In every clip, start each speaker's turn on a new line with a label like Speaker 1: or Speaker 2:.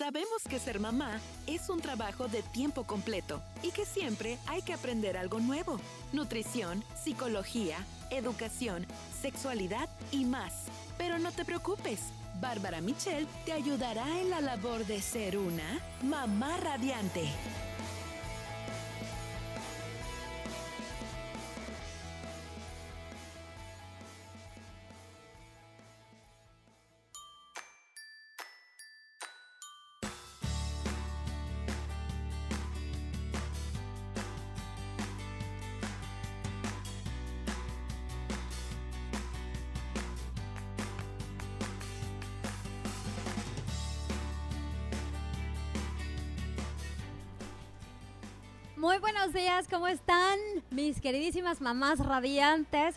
Speaker 1: Sabemos que ser mamá es un trabajo de tiempo completo y que siempre hay que aprender algo nuevo. Nutrición, psicología, educación, sexualidad y más. Pero no te preocupes, Bárbara Michelle te ayudará en la labor de ser una mamá radiante.
Speaker 2: ¿Cómo están mis queridísimas mamás radiantes?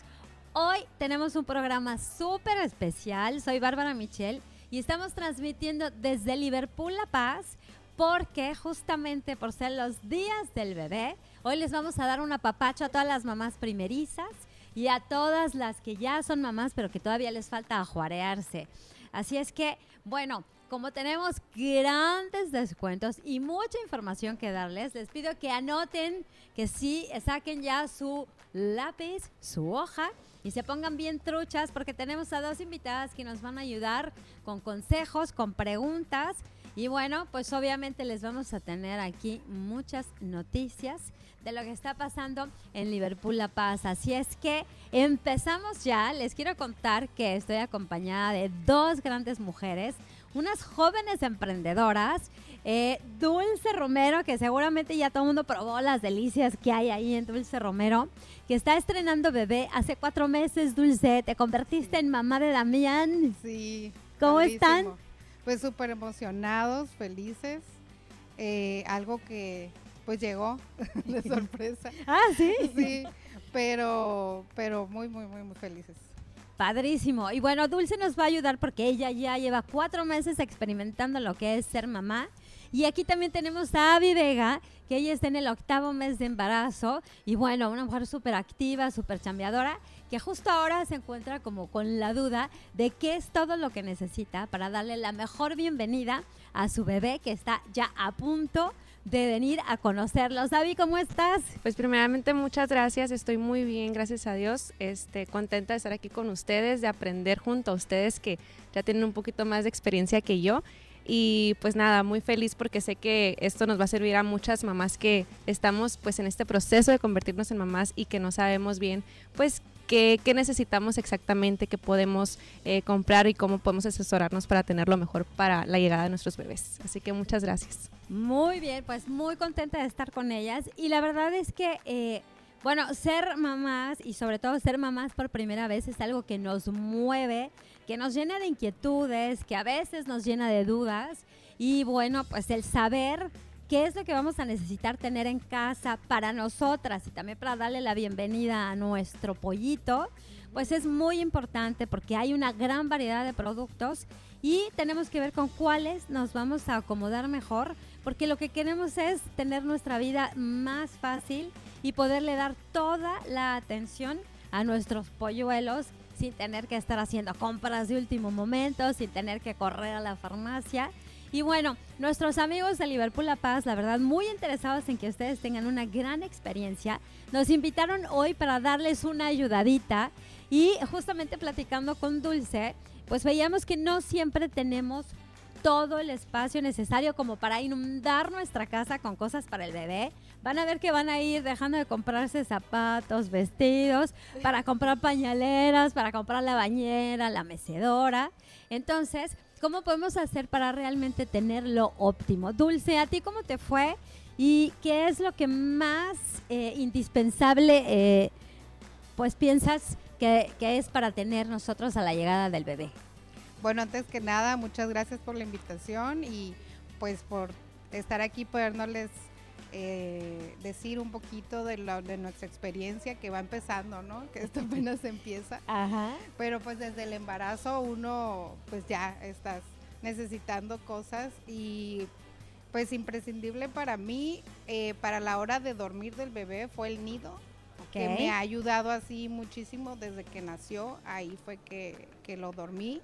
Speaker 2: Hoy tenemos un programa súper especial, soy Bárbara Michelle y estamos transmitiendo desde Liverpool La Paz porque justamente por ser los días del bebé, hoy les vamos a dar un apapacho a todas las mamás primerizas y a todas las que ya son mamás pero que todavía les falta ajuarearse. Así es que, bueno, como tenemos grandes descuentos y mucha información que darles, les pido que anoten, que sí, saquen ya su lápiz, su hoja y se pongan bien truchas porque tenemos a dos invitadas que nos van a ayudar con consejos, con preguntas. Y bueno, pues obviamente les vamos a tener aquí muchas noticias de lo que está pasando en Liverpool La Paz. Así es que empezamos ya. Les quiero contar que estoy acompañada de dos grandes mujeres unas jóvenes emprendedoras. Eh, Dulce Romero, que seguramente ya todo el mundo probó las delicias que hay ahí en Dulce Romero, que está estrenando bebé hace cuatro meses, Dulce. Te convertiste en mamá de Damián.
Speaker 3: Sí.
Speaker 2: ¿Cómo están?
Speaker 3: Pues súper emocionados, felices. Eh, algo que pues llegó de sorpresa.
Speaker 2: ah, sí.
Speaker 3: Sí, pero, pero muy, muy, muy, muy felices.
Speaker 2: Padrísimo. Y bueno, Dulce nos va a ayudar porque ella ya lleva cuatro meses experimentando lo que es ser mamá. Y aquí también tenemos a Avi Vega, que ella está en el octavo mes de embarazo. Y bueno, una mujer súper activa, súper chambeadora, que justo ahora se encuentra como con la duda de qué es todo lo que necesita para darle la mejor bienvenida a su bebé que está ya a punto de venir a conocerlos. David, ¿cómo estás?
Speaker 4: Pues primeramente muchas gracias, estoy muy bien, gracias a Dios. Este, contenta de estar aquí con ustedes, de aprender junto a ustedes que ya tienen un poquito más de experiencia que yo. Y pues nada, muy feliz porque sé que esto nos va a servir a muchas mamás que estamos pues en este proceso de convertirnos en mamás y que no sabemos bien pues qué, necesitamos exactamente, qué podemos eh, comprar y cómo podemos asesorarnos para tener lo mejor para la llegada de nuestros bebés. Así que muchas gracias.
Speaker 2: Muy bien, pues muy contenta de estar con ellas y la verdad es que... Eh, bueno, ser mamás y sobre todo ser mamás por primera vez es algo que nos mueve, que nos llena de inquietudes, que a veces nos llena de dudas. Y bueno, pues el saber qué es lo que vamos a necesitar tener en casa para nosotras y también para darle la bienvenida a nuestro pollito, pues es muy importante porque hay una gran variedad de productos y tenemos que ver con cuáles nos vamos a acomodar mejor, porque lo que queremos es tener nuestra vida más fácil y poderle dar toda la atención a nuestros polluelos sin tener que estar haciendo compras de último momento, sin tener que correr a la farmacia y bueno, nuestros amigos de Liverpool La Paz, la verdad, muy interesados en que ustedes tengan una gran experiencia, nos invitaron hoy para darles una ayudadita y justamente platicando con Dulce, pues veíamos que no siempre tenemos todo el espacio necesario como para inundar nuestra casa con cosas para el bebé. Van a ver que van a ir dejando de comprarse zapatos, vestidos, para comprar pañaleras, para comprar la bañera, la mecedora. Entonces, ¿Cómo podemos hacer para realmente tener lo óptimo? Dulce, ¿a ti cómo te fue? ¿Y qué es lo que más eh, indispensable eh, pues piensas que, es para tener nosotros a la llegada del bebé?
Speaker 3: Bueno, antes que nada, muchas gracias por la invitación y pues por estar aquí, podernosles eh, decir un poquito de, de nuestra experiencia que va empezando, ¿no? Que esto apenas empieza.
Speaker 2: Ajá.
Speaker 3: Pero pues desde el embarazo uno pues ya estás necesitando cosas y pues imprescindible para mí, eh, para la hora de dormir del bebé fue el nido. que me ha ayudado así muchísimo desde que nació, ahí fue que, que lo dormí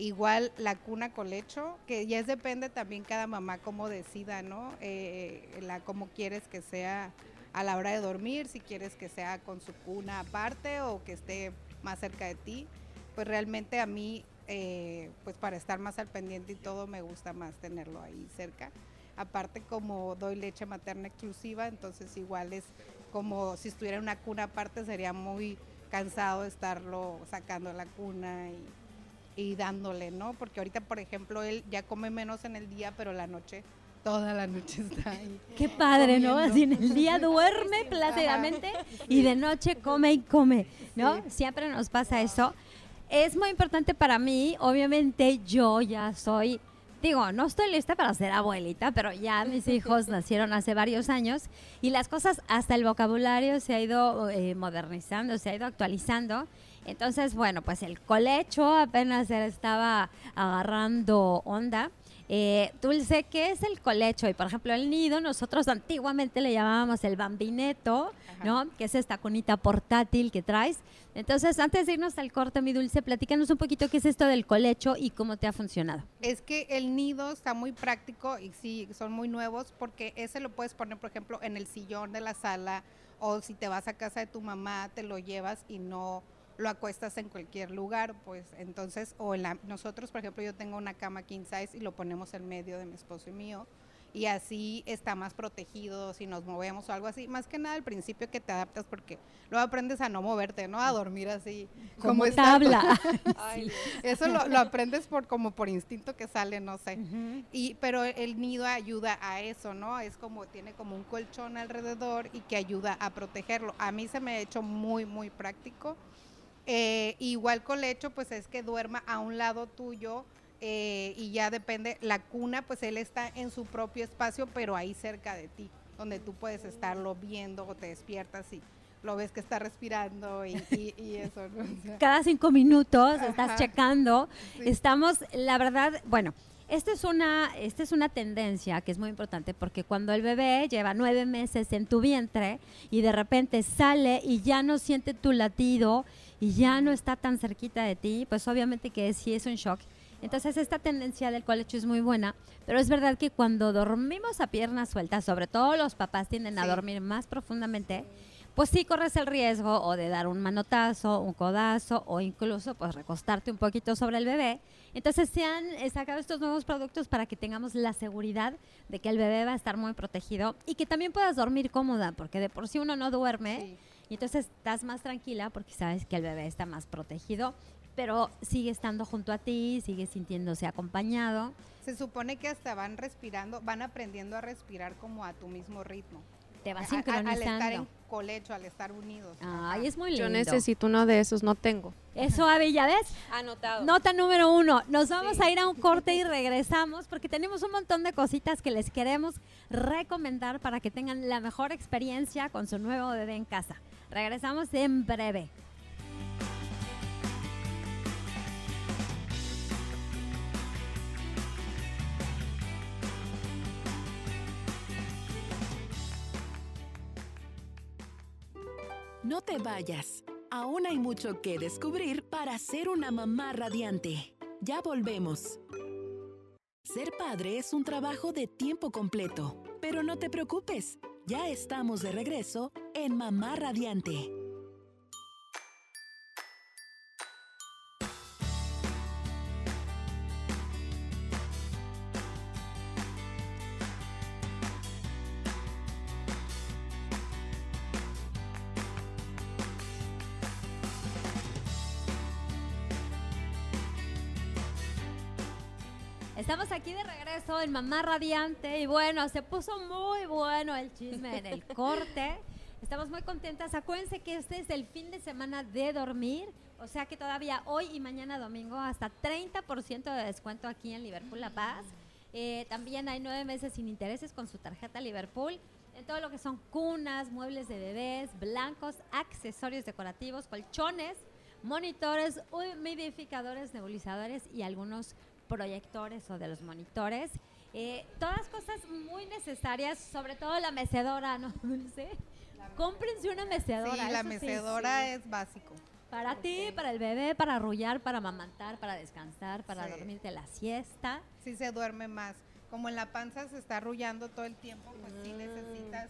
Speaker 3: Igual la cuna colecho, que ya es depende también cada mamá cómo decida, ¿no? Eh, la cómo quieres que sea a la hora de dormir, si quieres que sea con su cuna aparte o que esté más cerca de ti. Pues realmente a mí, eh, pues para estar más al pendiente y todo, me gusta más tenerlo ahí cerca. Aparte como doy leche materna exclusiva, entonces igual es como si estuviera en una cuna aparte, sería muy cansado estarlo sacando la cuna y y dándole, ¿no? Porque ahorita, por ejemplo, él ya come menos en el día, pero la noche, toda la noche está ahí.
Speaker 2: Qué padre, ¿no? Así en el día duerme plácidamente y de noche come y come, ¿no? Siempre nos pasa eso. Es muy importante para mí, obviamente yo ya soy, digo, no estoy lista para ser abuelita, pero ya mis hijos nacieron hace varios años y las cosas, hasta el vocabulario se ha ido eh, modernizando, se ha ido actualizando entonces, bueno, pues el colecho apenas estaba agarrando onda. Eh, Dulce, ¿qué es el colecho? Y por ejemplo, el nido, nosotros antiguamente le llamábamos el bambineto, ¿no? Que es esta cunita portátil que traes. Entonces, antes de irnos al corte, mi Dulce, platícanos un poquito qué es esto del colecho y cómo te ha funcionado.
Speaker 3: Es que el nido está muy práctico y sí, son muy nuevos porque ese lo puedes poner, por ejemplo, en el sillón de la sala o si te vas a casa de tu mamá, te lo llevas y no lo acuestas en cualquier lugar, pues entonces, o en la, nosotros, por ejemplo, yo tengo una cama king size y lo ponemos en medio de mi esposo y mío, y así está más protegido si nos movemos o algo así. Más que nada al principio que te adaptas porque luego aprendes a no moverte, ¿no? A dormir así.
Speaker 2: Como, tabla.
Speaker 3: Eso lo, aprendes por como por instinto que sale, no sé. y, pero el nido ayuda a eso, ¿no? Es como, tiene como un colchón alrededor y que ayuda a protegerlo. A mí se me ha hecho muy, muy práctico eh, igual colecho, pues es que duerma a un lado tuyo eh, y ya depende, la cuna, pues él está en su propio espacio, pero ahí cerca de ti, donde tú puedes estarlo viendo o te despiertas y lo ves que está respirando y, eso.
Speaker 2: Cada cinco minutos estás checando. Estamos, la verdad, bueno, esta es, una, esta es una tendencia que es muy importante porque cuando el bebé lleva nueve meses en tu vientre y de repente sale y ya no siente tu latido y ya no está tan cerquita de ti, pues obviamente que sí es un shock. Entonces esta tendencia del colecho es muy buena, pero es verdad que cuando dormimos a piernas sueltas, sobre todo los papás tienden a dormir más profundamente, pues sí corres el riesgo o de dar un manotazo, un codazo o incluso pues recostarte un poquito sobre el bebé. Entonces se han sacado estos nuevos productos para que tengamos la seguridad de que el bebé va a estar muy protegido y que también puedas dormir cómoda, porque de por sí uno no duerme. Y entonces estás más tranquila porque sabes que el bebé está más protegido, pero sigue estando junto a ti, sigue sintiéndose acompañado.
Speaker 3: Se supone que hasta van respirando, van aprendiendo a respirar como a tu mismo ritmo.
Speaker 2: Te vas sincronizando.
Speaker 3: al estar en colecho, al estar unidos.
Speaker 2: Ay, es muy lindo.
Speaker 4: Yo necesito uno de esos, no tengo.
Speaker 2: Eso, Avi, ¿ya ves?
Speaker 4: Anotado.
Speaker 2: Nota número uno. Nos vamos a ir a un corte y regresamos porque tenemos un montón de cositas que les queremos recomendar para que tengan la mejor experiencia con su nuevo bebé en casa. Regresamos en breve.
Speaker 1: No te vayas. Aún hay mucho que descubrir para ser una mamá radiante. Ya volvemos. Ser padre es un trabajo de tiempo completo, pero no te preocupes. Ya estamos de regreso en Mamá Radiante.
Speaker 2: Estamos aquí de regreso en Mamá Radiante y bueno, se puso muy bueno el chisme en el corte. Estamos muy contentas. Acuérdense que este es el fin de semana de dormir, o sea que todavía hoy y mañana domingo hasta 30% de descuento aquí en Liverpool La Paz. Eh, también hay nueve meses sin intereses con su tarjeta Liverpool en todo lo que son cunas, muebles de bebés, blancos, accesorios decorativos, colchones, monitores, humidificadores, nebulizadores y algunos proyectores o de los monitores. Eh, todas cosas muy necesarias, sobre todo la mecedora, ¿no, Dulce? Cómprense una mecedora.
Speaker 3: Sí, la mecedora es básico.
Speaker 2: Para ti, para el bebé, para arrullar, para amamantar, para descansar, para
Speaker 3: Sí.
Speaker 2: dormirte la siesta.
Speaker 3: Sí se duerme más. Como en la panza se está arrullando todo el tiempo, pues sí
Speaker 2: Mm.
Speaker 3: necesitas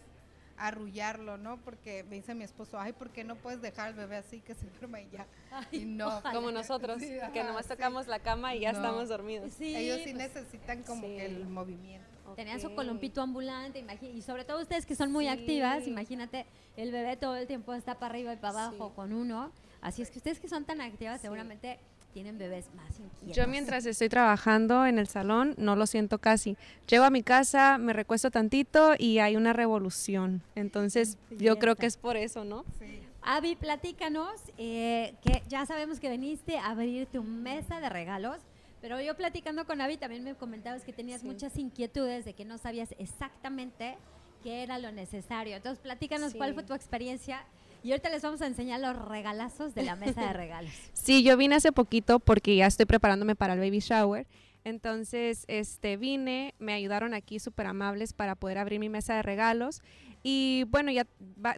Speaker 3: arrullarlo, ¿no? Porque me dice mi esposo, ay, ¿por qué no puedes dejar al bebé así que se duerma y ya? Y no.
Speaker 2: ojalá.
Speaker 4: Como nosotros,
Speaker 3: Sí,
Speaker 4: que nomás
Speaker 3: sí.
Speaker 4: tocamos la cama y ya
Speaker 3: No.
Speaker 4: estamos dormidos.
Speaker 2: Sí,
Speaker 3: Ellos sí
Speaker 2: pues,
Speaker 3: necesitan como
Speaker 4: sí.
Speaker 3: que el movimiento.
Speaker 2: Tenían su
Speaker 4: Ok.
Speaker 2: columpito ambulante, y sobre todo ustedes que son muy
Speaker 4: Sí.
Speaker 2: activas, imagínate, el bebé todo el tiempo está para arriba y para abajo
Speaker 4: Sí.
Speaker 2: con uno. Así es que ustedes que son tan activas
Speaker 4: Sí.
Speaker 2: seguramente tienen bebés más inquietos.
Speaker 4: Yo mientras estoy trabajando en el salón no lo siento casi. Llego a mi casa, me recuesto tantito y hay una revolución. Entonces yo creo que es por eso, ¿no?
Speaker 3: Sí.
Speaker 2: Avi, platícanos, eh, que ya sabemos que veniste a abrir tu mesa de regalos, pero yo platicando con Avi también me comentabas que tenías
Speaker 4: Sí.
Speaker 2: muchas inquietudes de que no sabías exactamente qué era lo necesario. Entonces, platícanos cuál fue tu experiencia y ahorita les vamos a enseñar los regalazos de la mesa de regalos.
Speaker 4: Sí, yo vine hace poquito porque ya estoy preparándome para el baby shower. Entonces, este, vine, me ayudaron aquí súper amables para poder abrir mi mesa de regalos. Y bueno, ya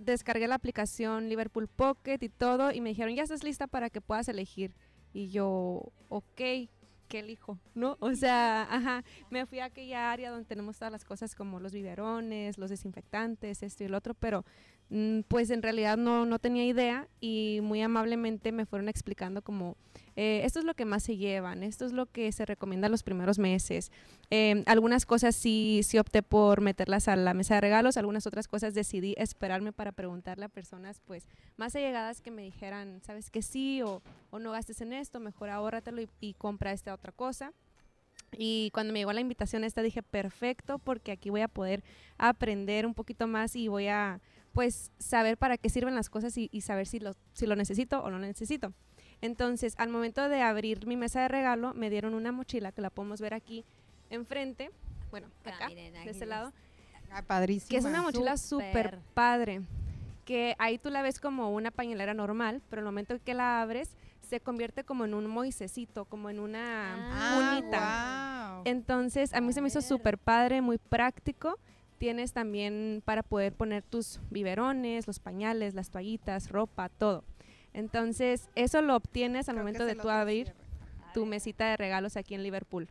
Speaker 4: descargué la aplicación Liverpool Pocket y todo. Y me dijeron, ya estás lista para que puedas elegir. Y yo, ok, ¿qué elijo? ¿No? O sea, me fui a aquella área donde tenemos todas las cosas como los biberones, los desinfectantes, esto y el otro, pero pues en realidad no, no tenía idea y muy amablemente me fueron explicando como eh, esto es lo que más se llevan, esto es lo que se recomienda los primeros meses. Eh, algunas cosas sí, sí opté por meterlas a la mesa de regalos, algunas otras cosas decidí esperarme para preguntarle a personas pues más allegadas que me dijeran, sabes que sí o, o no gastes en esto, mejor ahórratelo y, y compra esta otra cosa. Y cuando me llegó la invitación esta dije, perfecto, porque aquí voy a poder aprender un poquito más y voy a pues saber para qué sirven las cosas y, y saber si lo, si lo necesito o no lo necesito. Entonces, al momento de abrir mi mesa de regalo, me dieron una mochila que la podemos ver aquí enfrente, bueno,
Speaker 2: Acá,
Speaker 4: acá, de este
Speaker 2: es.
Speaker 4: lado,
Speaker 3: Ah, padrísimo.
Speaker 4: que es una mochila
Speaker 2: Súper.
Speaker 4: padre, que ahí tú la ves como una pañalera normal, pero al momento que la abres, se convierte como en un moisecito, como en una
Speaker 2: Ah,
Speaker 4: cunita.
Speaker 3: wow.
Speaker 4: Entonces, a mí
Speaker 2: A
Speaker 4: se me hizo súper padre, muy práctico. Tienes también para poder poner tus biberones, los pañales, las toallitas, ropa, todo. Entonces, eso lo obtienes al
Speaker 3: Creo
Speaker 4: momento de tú abrir tu mesita de regalos aquí en Liverpool.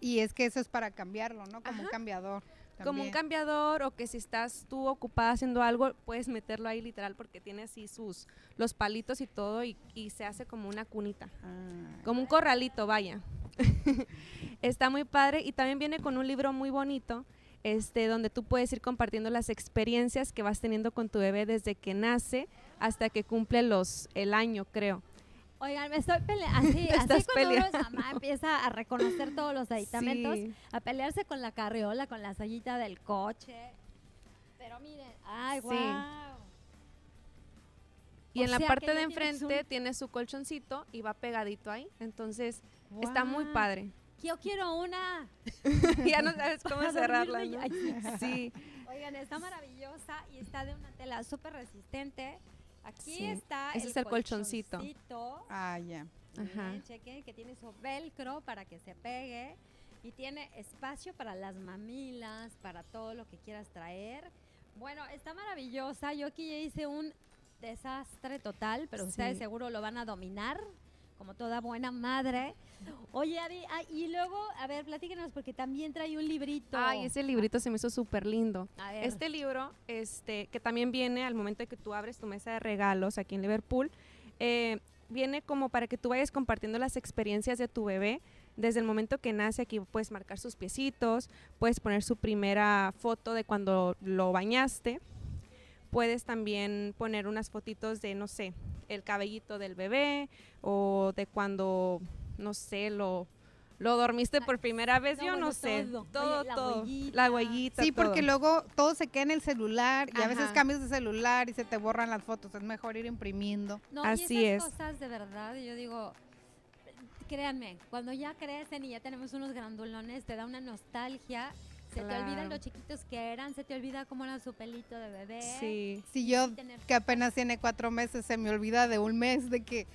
Speaker 3: Y es que eso es para cambiarlo, ¿no? Como un cambiador.
Speaker 4: Como un cambiador o que si estás tú ocupada haciendo algo, puedes meterlo ahí literal porque tiene así sus, los palitos y todo y, y se hace como una cunita.
Speaker 3: Ah,
Speaker 4: Como un corralito, vaya. Está muy padre y también viene con un libro muy bonito, este, donde tú puedes ir compartiendo las experiencias que vas teniendo con tu bebé desde que nace hasta que cumple los el año, creo.
Speaker 2: Oigan, me estoy peleando. Así, así cuando uno es mamá empieza a reconocer todos los aditamentos,
Speaker 4: Sí.
Speaker 2: a pelearse con la carriola, con la sayita del coche. Pero miren, ay,
Speaker 4: Sí.
Speaker 2: guau.
Speaker 4: Y
Speaker 2: O
Speaker 4: en la parte de enfrente
Speaker 2: un-
Speaker 4: tiene su colchoncito y va pegadito ahí. Entonces está muy padre.
Speaker 2: Yo quiero una.
Speaker 4: ya no sabes cómo cerrarla. ¿no? Sí,
Speaker 2: Oigan, está maravillosa y está de una tela súper resistente. Aquí
Speaker 4: Sí,
Speaker 2: está
Speaker 4: ese es el colchoncito.
Speaker 2: colchoncito.
Speaker 3: Ah, ya.
Speaker 4: Ajá.
Speaker 2: Miren, chequen que tiene su velcro para que se pegue y tiene espacio para las mamilas, para todo lo que quieras traer. Bueno, está maravillosa. Yo aquí ya hice un desastre total, pero ustedes
Speaker 4: Sí.
Speaker 2: seguro lo van a dominar como toda buena madre. Oye, Ari, ah, y luego, a ver, platíquenos porque también trae un librito.
Speaker 4: Ay, ese librito se me hizo súper lindo.
Speaker 2: A ver.
Speaker 4: Este libro, este, que también viene al momento de que tú abres tu mesa de regalos aquí en Liverpool, eh, viene como para que tú vayas compartiendo las experiencias de tu bebé. Desde el momento que nace aquí puedes marcar sus piecitos, puedes poner su primera foto de cuando lo bañaste, puedes también poner unas fotitos de, no sé, el cabellito del bebé o de cuando, no sé, lo, lo dormiste por primera vez,
Speaker 2: No,
Speaker 4: yo
Speaker 2: bueno,
Speaker 4: no sé,
Speaker 2: todo.
Speaker 4: todo,
Speaker 2: Oye, la
Speaker 4: todo,
Speaker 2: huellita.
Speaker 4: la huellita,
Speaker 3: Sí, porque luego todo se queda en el celular y a veces cambias de celular y se te borran las fotos. Es mejor ir imprimiendo.
Speaker 2: No,
Speaker 4: Así
Speaker 2: y
Speaker 4: es.
Speaker 2: cosas de verdad, yo digo, créanme, cuando ya crecen y ya tenemos unos grandulones, te da una nostalgia. Se te olvidan los chiquitos que eran, se te olvida cómo era su pelito de bebé.
Speaker 4: Sí.
Speaker 3: Si yo,
Speaker 2: tener-
Speaker 3: que apenas tiene cuatro meses, se me olvida de un mes de que,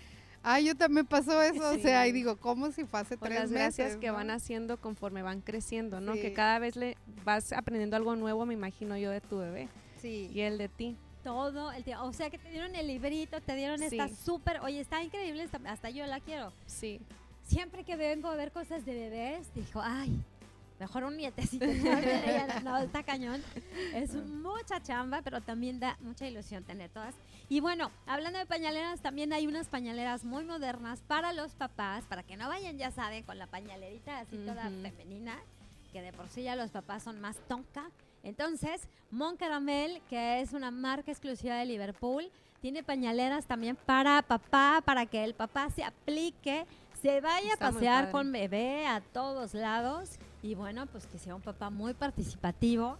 Speaker 3: ay, yo también pasó eso. O sea, y
Speaker 4: Sí.
Speaker 3: digo, ¿cómo si fue hace
Speaker 4: O
Speaker 3: tres
Speaker 4: las
Speaker 3: meses?
Speaker 4: gracias que
Speaker 3: no?
Speaker 4: van haciendo conforme van creciendo, ¿no?
Speaker 3: Sí.
Speaker 4: Que cada vez le vas aprendiendo algo nuevo, me imagino yo, de tu bebé
Speaker 3: Sí.
Speaker 4: y el de ti.
Speaker 2: todo el tiempo. O sea que te dieron el librito, te dieron esta
Speaker 4: Sí.
Speaker 2: súper, oye, está increíble, esta- hasta yo la quiero.
Speaker 4: Sí.
Speaker 2: Siempre que vengo a ver cosas de bebés, dijo, ay, mejor un nietecito. ¿no? Está cañón. Es mucha chamba, pero también da mucha ilusión tener todas. Y bueno, hablando de pañaleras, también hay unas pañaleras muy modernas para los papás, para que no vayan, ya saben, con la pañalerita así toda
Speaker 4: Ujú.
Speaker 2: femenina, que de por sí ya los papás son más tonca. Entonces, Mon Caramel, que es una marca exclusiva de Liverpool, tiene pañaleras también para papá, para que el papá se aplique, se vaya
Speaker 4: Está
Speaker 2: a pasear con bebé a todos lados y bueno, pues que sea un papá muy participativo.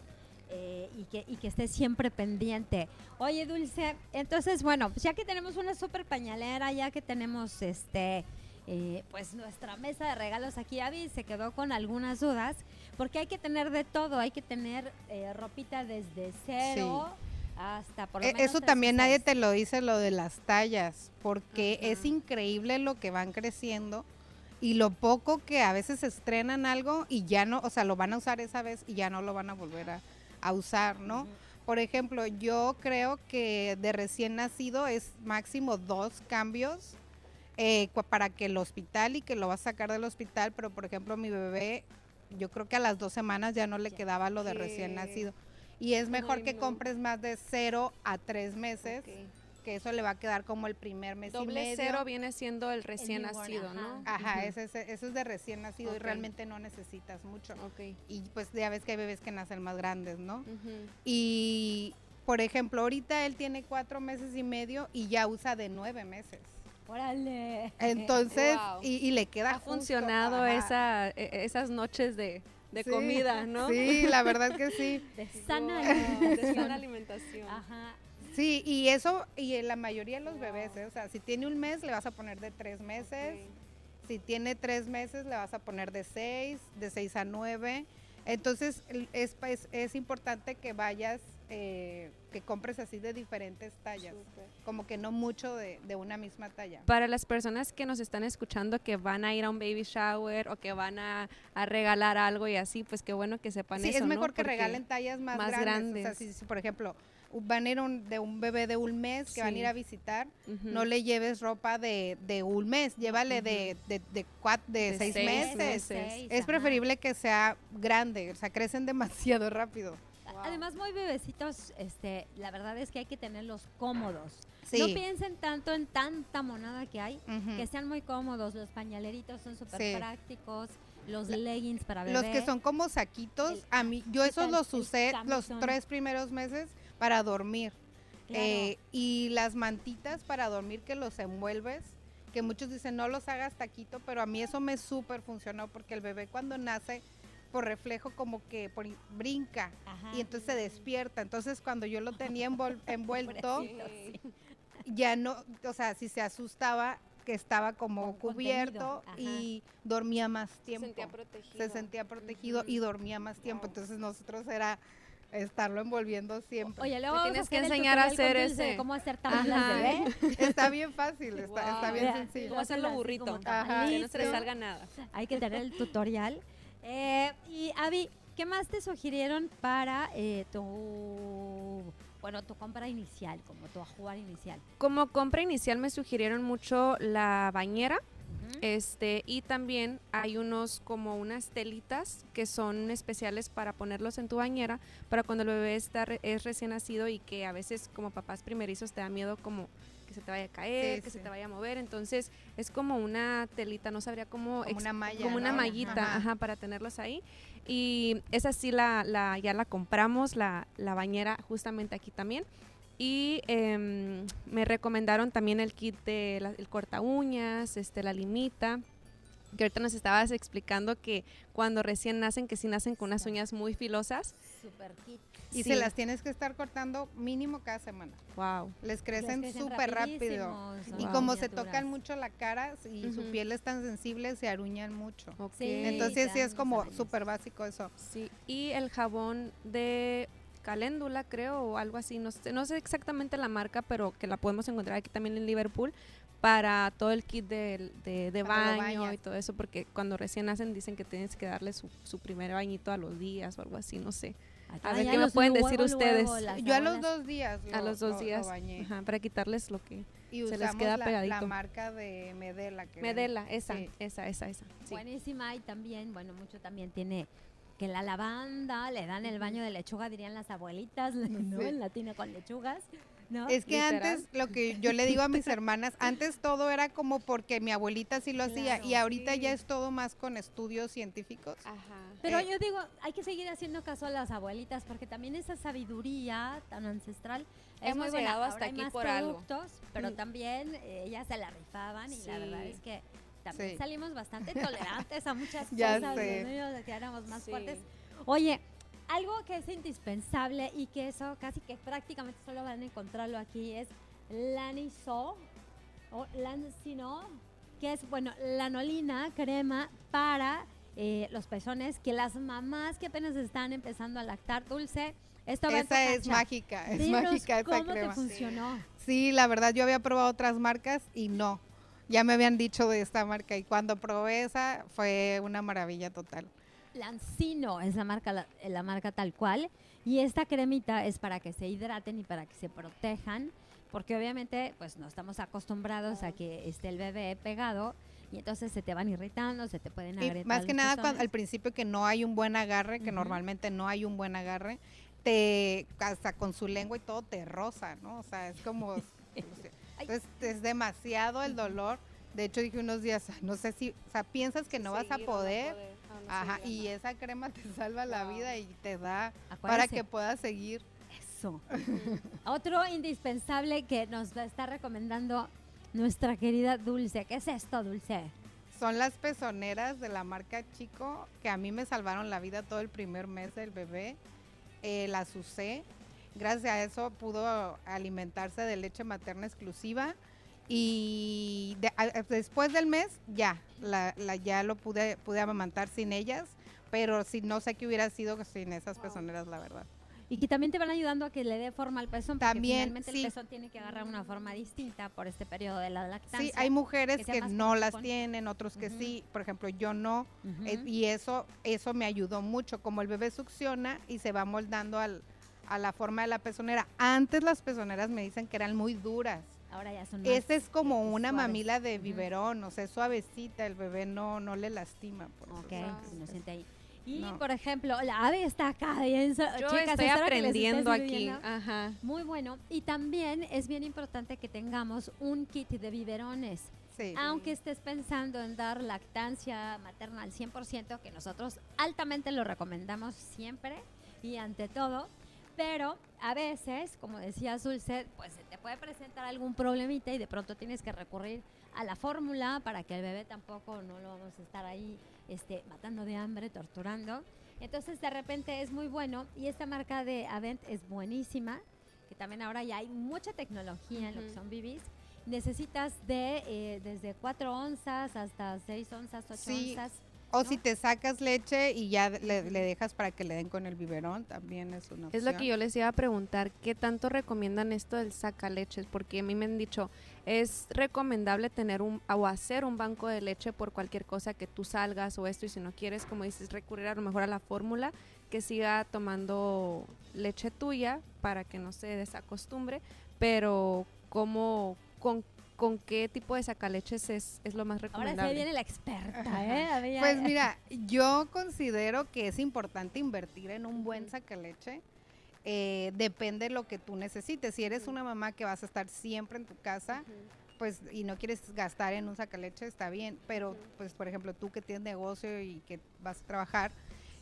Speaker 2: eh, y, que, y que esté siempre pendiente. Oye, Dulce, entonces, bueno, pues ya que tenemos una super pañalera, ya que tenemos este, eh, pues nuestra mesa de regalos aquí, Avi se quedó con algunas dudas, porque hay que tener de todo, hay que tener eh, ropita desde cero hasta por lo
Speaker 3: E-
Speaker 2: menos
Speaker 3: Eso también nadie te lo dice, lo de las tallas, porque es increíble lo que van creciendo y lo poco que a veces estrenan algo y ya no, o sea, lo van a usar esa vez y ya no lo van a volver a, a usar, ¿no? Por ejemplo, yo creo que de recién nacido es máximo dos cambios eh, para que el hospital y que lo vas a sacar del hospital, pero por ejemplo mi bebé, yo creo que a las dos semanas ya no le
Speaker 2: Ya.
Speaker 3: quedaba lo de recién nacido. Y es mejor que compres más de cero a tres meses, que eso le va a quedar como el primer mes y
Speaker 4: Doble
Speaker 3: medio.
Speaker 4: cero viene siendo el recién
Speaker 2: newborn,
Speaker 4: nacido, ¿no?
Speaker 3: Ajá,
Speaker 4: Ujú.
Speaker 3: ese, ese- eso es de recién nacido y
Speaker 4: Ok.
Speaker 3: realmente no necesitas mucho.
Speaker 4: Ok.
Speaker 3: Y pues ya ves que hay bebés que nacen más grandes, ¿no?
Speaker 4: Ujú.
Speaker 3: Y, por ejemplo, ahorita él tiene cuatro meses y medio y ya usa de nueve meses.
Speaker 2: Órale.
Speaker 3: Entonces,
Speaker 4: Wow.
Speaker 3: y, y le queda
Speaker 4: Ha
Speaker 3: justo,
Speaker 4: funcionado esa, e- esas noches de, de
Speaker 3: Sí,
Speaker 4: comida, ¿no?
Speaker 3: Sí, la verdad que sí.
Speaker 2: de sana
Speaker 4: Wow, de
Speaker 2: alimentación.
Speaker 4: sana alimentación.
Speaker 2: Ajá.
Speaker 3: Sí, y eso, y en la mayoría de los bebés, ¿eh? o sea, si tiene un mes, le vas a poner de tres meses.
Speaker 4: Ok.
Speaker 3: Si tiene tres meses, le vas a poner de seis, de seis a nueve. Entonces, es, es, es importante que vayas, eh, que compres así de diferentes tallas.
Speaker 4: Súper.
Speaker 3: Como que no mucho de, de una misma talla.
Speaker 4: Para las personas que nos están escuchando que van a ir a un baby shower o que van a, a regalar algo y así, pues qué bueno que sepan
Speaker 3: Sí,
Speaker 4: eso,
Speaker 3: es
Speaker 4: ¿no?
Speaker 3: mejor que
Speaker 4: Porque-
Speaker 3: regalen tallas más,
Speaker 4: más
Speaker 3: grandes. O sea,
Speaker 4: grandes.
Speaker 3: si, si, por ejemplo, van a ir un- de un bebé de un mes que van a ir a visitar, no le lleves ropa de, de un mes, llévale de, de, de, cuat- de
Speaker 4: De
Speaker 3: seis,
Speaker 4: seis
Speaker 3: meses.
Speaker 4: meses.
Speaker 3: Es
Speaker 2: ajá.
Speaker 3: preferible que sea grande, o sea, crecen demasiado rápido.
Speaker 4: Wow.
Speaker 2: Además, muy bebecitos, este, la verdad es que hay que tenerlos cómodos.
Speaker 3: Sí.
Speaker 2: No piensen tanto en tanta monada que hay, que sean muy cómodos. Los pañaleritos son súper
Speaker 3: Sí.
Speaker 2: prácticos, los leggings para bebé.
Speaker 3: Los que son como saquitos,
Speaker 2: El-
Speaker 3: a mí, yo
Speaker 2: ¿qué
Speaker 3: esos los usé los tres primeros meses para dormir.
Speaker 2: Claro.
Speaker 3: Eh, y las mantitas para dormir que los envuelves, que muchos dicen no los hagas taquito, pero a mí eso me súper funcionó porque el bebé cuando nace por reflejo como que por, brinca
Speaker 2: Ajá.
Speaker 3: y entonces se despierta. Entonces cuando yo lo tenía envol- envuelto, ya no, o sea, si se asustaba que estaba como
Speaker 2: Con
Speaker 3: cubierto y dormía más
Speaker 4: Se
Speaker 3: tiempo.
Speaker 4: sentía protegido.
Speaker 3: Se sentía protegido y dormía más tiempo.
Speaker 4: Wow.
Speaker 3: Entonces nosotros era estarlo envolviendo siempre.
Speaker 2: Oye, luego
Speaker 4: tienes que enseñar a hacer ese.
Speaker 2: cómo hacer tablas.
Speaker 3: Está bien fácil, está, está bien
Speaker 2: Mira,
Speaker 3: sencillo.
Speaker 4: ¿Cómo hacerlo burrito?
Speaker 3: Ajá.
Speaker 4: Que no se le salga nada.
Speaker 2: Hay que tener el tutorial. Eh, y Avi, ¿qué más te sugirieron para eh, tu, bueno, tu compra inicial, como tu jugar inicial?
Speaker 4: Como compra inicial me sugirieron mucho la bañera. Este, y también hay unos como unas telitas que son especiales para ponerlos en tu bañera para cuando el bebé está re- es recién nacido y que a veces como papás primerizos te da miedo como que se te vaya a caer,
Speaker 3: Sí,
Speaker 4: que se te vaya a mover, entonces es como una telita, no sabría cómo
Speaker 3: Como una malla,
Speaker 4: como una mallita,
Speaker 3: Ajá.
Speaker 4: ajá, para tenerlos ahí. Y esa sí la, la ya la compramos, la, la bañera justamente aquí también. Y em, me recomendaron también el kit de la- el corta uñas, este, la limita. Que ahorita nos estabas explicando que cuando recién nacen, que sí nacen con unas uñas muy filosas.
Speaker 2: Super kit.
Speaker 3: Y
Speaker 4: Sí.
Speaker 3: se las tienes que estar cortando mínimo cada semana.
Speaker 4: Wow.
Speaker 3: Les crecen súper rápido. Y como se tocan mucho la cara y su piel es tan sensible, se aruñan mucho.
Speaker 2: Sí.
Speaker 3: Entonces sí es como súper básico eso.
Speaker 4: Sí, y el jabón de caléndula, creo, o algo así, no sé, no sé exactamente la marca, pero que la podemos encontrar aquí también en Liverpool para todo el kit de, de, baño y todo eso, porque cuando recién nacen dicen que tienes que darle su, su primer bañito a los días o algo así, no sé. A
Speaker 2: Ah,
Speaker 4: ver
Speaker 2: ya
Speaker 4: qué me pueden
Speaker 2: luego,
Speaker 4: decir
Speaker 2: luego
Speaker 4: ustedes.
Speaker 3: Yo a los dos días.
Speaker 4: a
Speaker 3: lo-
Speaker 4: los dos
Speaker 3: lo- lo
Speaker 4: días,
Speaker 3: bañé.
Speaker 4: ajá, para quitarles lo que...
Speaker 3: Y
Speaker 4: Se les
Speaker 3: usamos
Speaker 4: queda
Speaker 3: la- la,
Speaker 4: pegadito.
Speaker 3: marca de Medela. Que
Speaker 4: Medela, esa,
Speaker 3: Sí.
Speaker 4: esa, esa, esa. sí.
Speaker 2: Buenísima y también, bueno, mucho también tiene que la lavanda, le dan el baño de lechuga, dirían las abuelitas, ¿no?
Speaker 3: Sí.
Speaker 2: En latino con lechugas, ¿no?
Speaker 3: Es que
Speaker 4: Literal.
Speaker 3: antes, lo que yo le digo a mis hermanas, antes todo era como porque mi abuelita sí lo hacía y
Speaker 2: Claro,
Speaker 3: ahorita
Speaker 4: sí.
Speaker 3: ya es todo más con estudios científicos.
Speaker 4: Ajá.
Speaker 2: Pero
Speaker 3: eh,
Speaker 2: yo digo, hay que seguir haciendo caso a las abuelitas porque también esa sabiduría tan ancestral es
Speaker 4: Hemos
Speaker 2: muy buena.
Speaker 4: llegado hasta
Speaker 2: Ahora hay
Speaker 4: aquí
Speaker 2: más
Speaker 4: por algo.
Speaker 2: productos, pero
Speaker 4: Mm.
Speaker 2: también eh, ellas se la rifaban y la verdad es que también
Speaker 3: Sí.
Speaker 2: salimos bastante tolerantes a muchas
Speaker 3: Ya
Speaker 2: cosas,
Speaker 3: sé.
Speaker 2: ¿no? Yo decía, éramos más
Speaker 4: Sí.
Speaker 2: fuertes. Oye, algo que es indispensable y que eso casi que prácticamente solo van a encontrarlo aquí es Laniso o Lancino, que es, bueno, lanolina, crema para eh, los pezones, que las mamás que apenas están empezando a lactar dulce, esto
Speaker 3: Esa es
Speaker 2: cancha.
Speaker 3: mágica, es
Speaker 2: Dinos
Speaker 3: mágica esa
Speaker 2: cómo
Speaker 3: crema.
Speaker 2: te funcionó.
Speaker 3: Sí, la verdad yo había probado otras marcas y no. Ya me habían dicho de esta marca y cuando probé esa fue una maravilla total.
Speaker 2: Lancino es la marca, la, la marca tal cual. Y esta cremita es para que se hidraten y para que se protejan. Porque obviamente pues no estamos acostumbrados a que esté el bebé pegado. Y entonces se te van irritando, se te pueden
Speaker 3: Y
Speaker 2: agrietar
Speaker 3: más que nada cuando, al principio que no hay un buen agarre, que normalmente no hay un buen agarre, te hasta con su lengua y todo te roza, ¿no? O sea, es como entonces es demasiado el dolor. De hecho dije unos días, "Ay, no sé si, o sea, piensas que no vas a
Speaker 4: o no
Speaker 3: poder,
Speaker 4: Ah, no
Speaker 3: ajá,
Speaker 4: seguir,
Speaker 3: y esa crema te salva la vida y te da para que puedas seguir.
Speaker 2: Eso. Otro indispensable que nos está recomendando nuestra querida Dulce. ¿Qué es esto, Dulce?
Speaker 3: Son las pezoneras de la marca Chico que a mí me salvaron la vida todo el primer mes del bebé. Eh, las usé. Gracias a eso pudo alimentarse de leche materna exclusiva. Y de- a- después del mes ya, la, la- ya lo pude, pude amamantar sin ellas. Pero si no sé qué hubiera sido sin esas pezoneras, la verdad.
Speaker 2: Y que también te van ayudando a que le dé forma al pezón. Porque
Speaker 3: También,
Speaker 2: finalmente
Speaker 3: sí.
Speaker 2: el pezón tiene que agarrar una forma distinta por este periodo de la lactancia.
Speaker 3: Sí, hay mujeres
Speaker 2: que
Speaker 3: que no las tienen, otros que
Speaker 2: Ujú.
Speaker 3: sí. Por ejemplo, yo no.
Speaker 2: Ujú.
Speaker 3: Eh, y eso, eso me ayudó mucho, como el bebé succiona y se va moldando al, a la forma de la pezonera. Antes las pezoneras me dicen que eran muy duras.
Speaker 2: Ahora ya son más,
Speaker 3: Esta es como una
Speaker 2: suaves.
Speaker 3: mamila de biberón, o sea, es suavecita, el bebé no, no le lastima. Por
Speaker 2: Ok,
Speaker 3: es-
Speaker 2: no siente ahí. Y
Speaker 3: No.
Speaker 2: por ejemplo, la ave está acá bien. so-
Speaker 4: Yo
Speaker 2: chicas,
Speaker 4: estoy aprendiendo aquí. Ajá.
Speaker 2: Muy bueno. Y también es bien importante que tengamos un kit de biberones.
Speaker 3: sí.
Speaker 2: Aunque estés pensando en dar lactancia materna al 100%, que nosotros altamente lo recomendamos siempre y ante todo, pero a veces, como decía Dulce, pues se te puede presentar algún problemita y de pronto tienes que recurrir a la fórmula para que el bebé tampoco no lo vamos a estar ahí este, matando de hambre, torturando. Entonces de repente es muy bueno y esta marca de Avent es buenísima, que también ahora ya hay mucha tecnología en lo que son bibis. Necesitas de eh, desde 4 onzas hasta 6 onzas, 8
Speaker 3: Sí,
Speaker 2: onzas.
Speaker 3: O
Speaker 2: ¿no?
Speaker 3: si te sacas leche y ya le, le dejas para que le den con el biberón, también es una
Speaker 4: Es lo que
Speaker 3: opción.
Speaker 4: yo les iba a preguntar, ¿qué tanto recomiendan esto del sacaleches? Porque a mí me han dicho, es recomendable tener un o hacer un banco de leche por cualquier cosa que tú salgas o esto y si no quieres, como dices, recurrir a lo mejor a la fórmula que siga tomando leche tuya para que no se desacostumbre, pero cómo con con qué tipo de sacaleches es, es lo más
Speaker 2: Ahora
Speaker 4: recomendable.
Speaker 2: se viene la experta, ¿eh? A ver, ya-
Speaker 3: Pues mira, yo considero que es importante invertir en un buen sacaleche. Eh, depende de lo que tú necesites. Si eres una mamá que vas a estar siempre en tu casa, pues y no quieres gastar en un sacaleche, está bien. Pero, pues, por ejemplo, tú que tienes negocio y que vas a trabajar,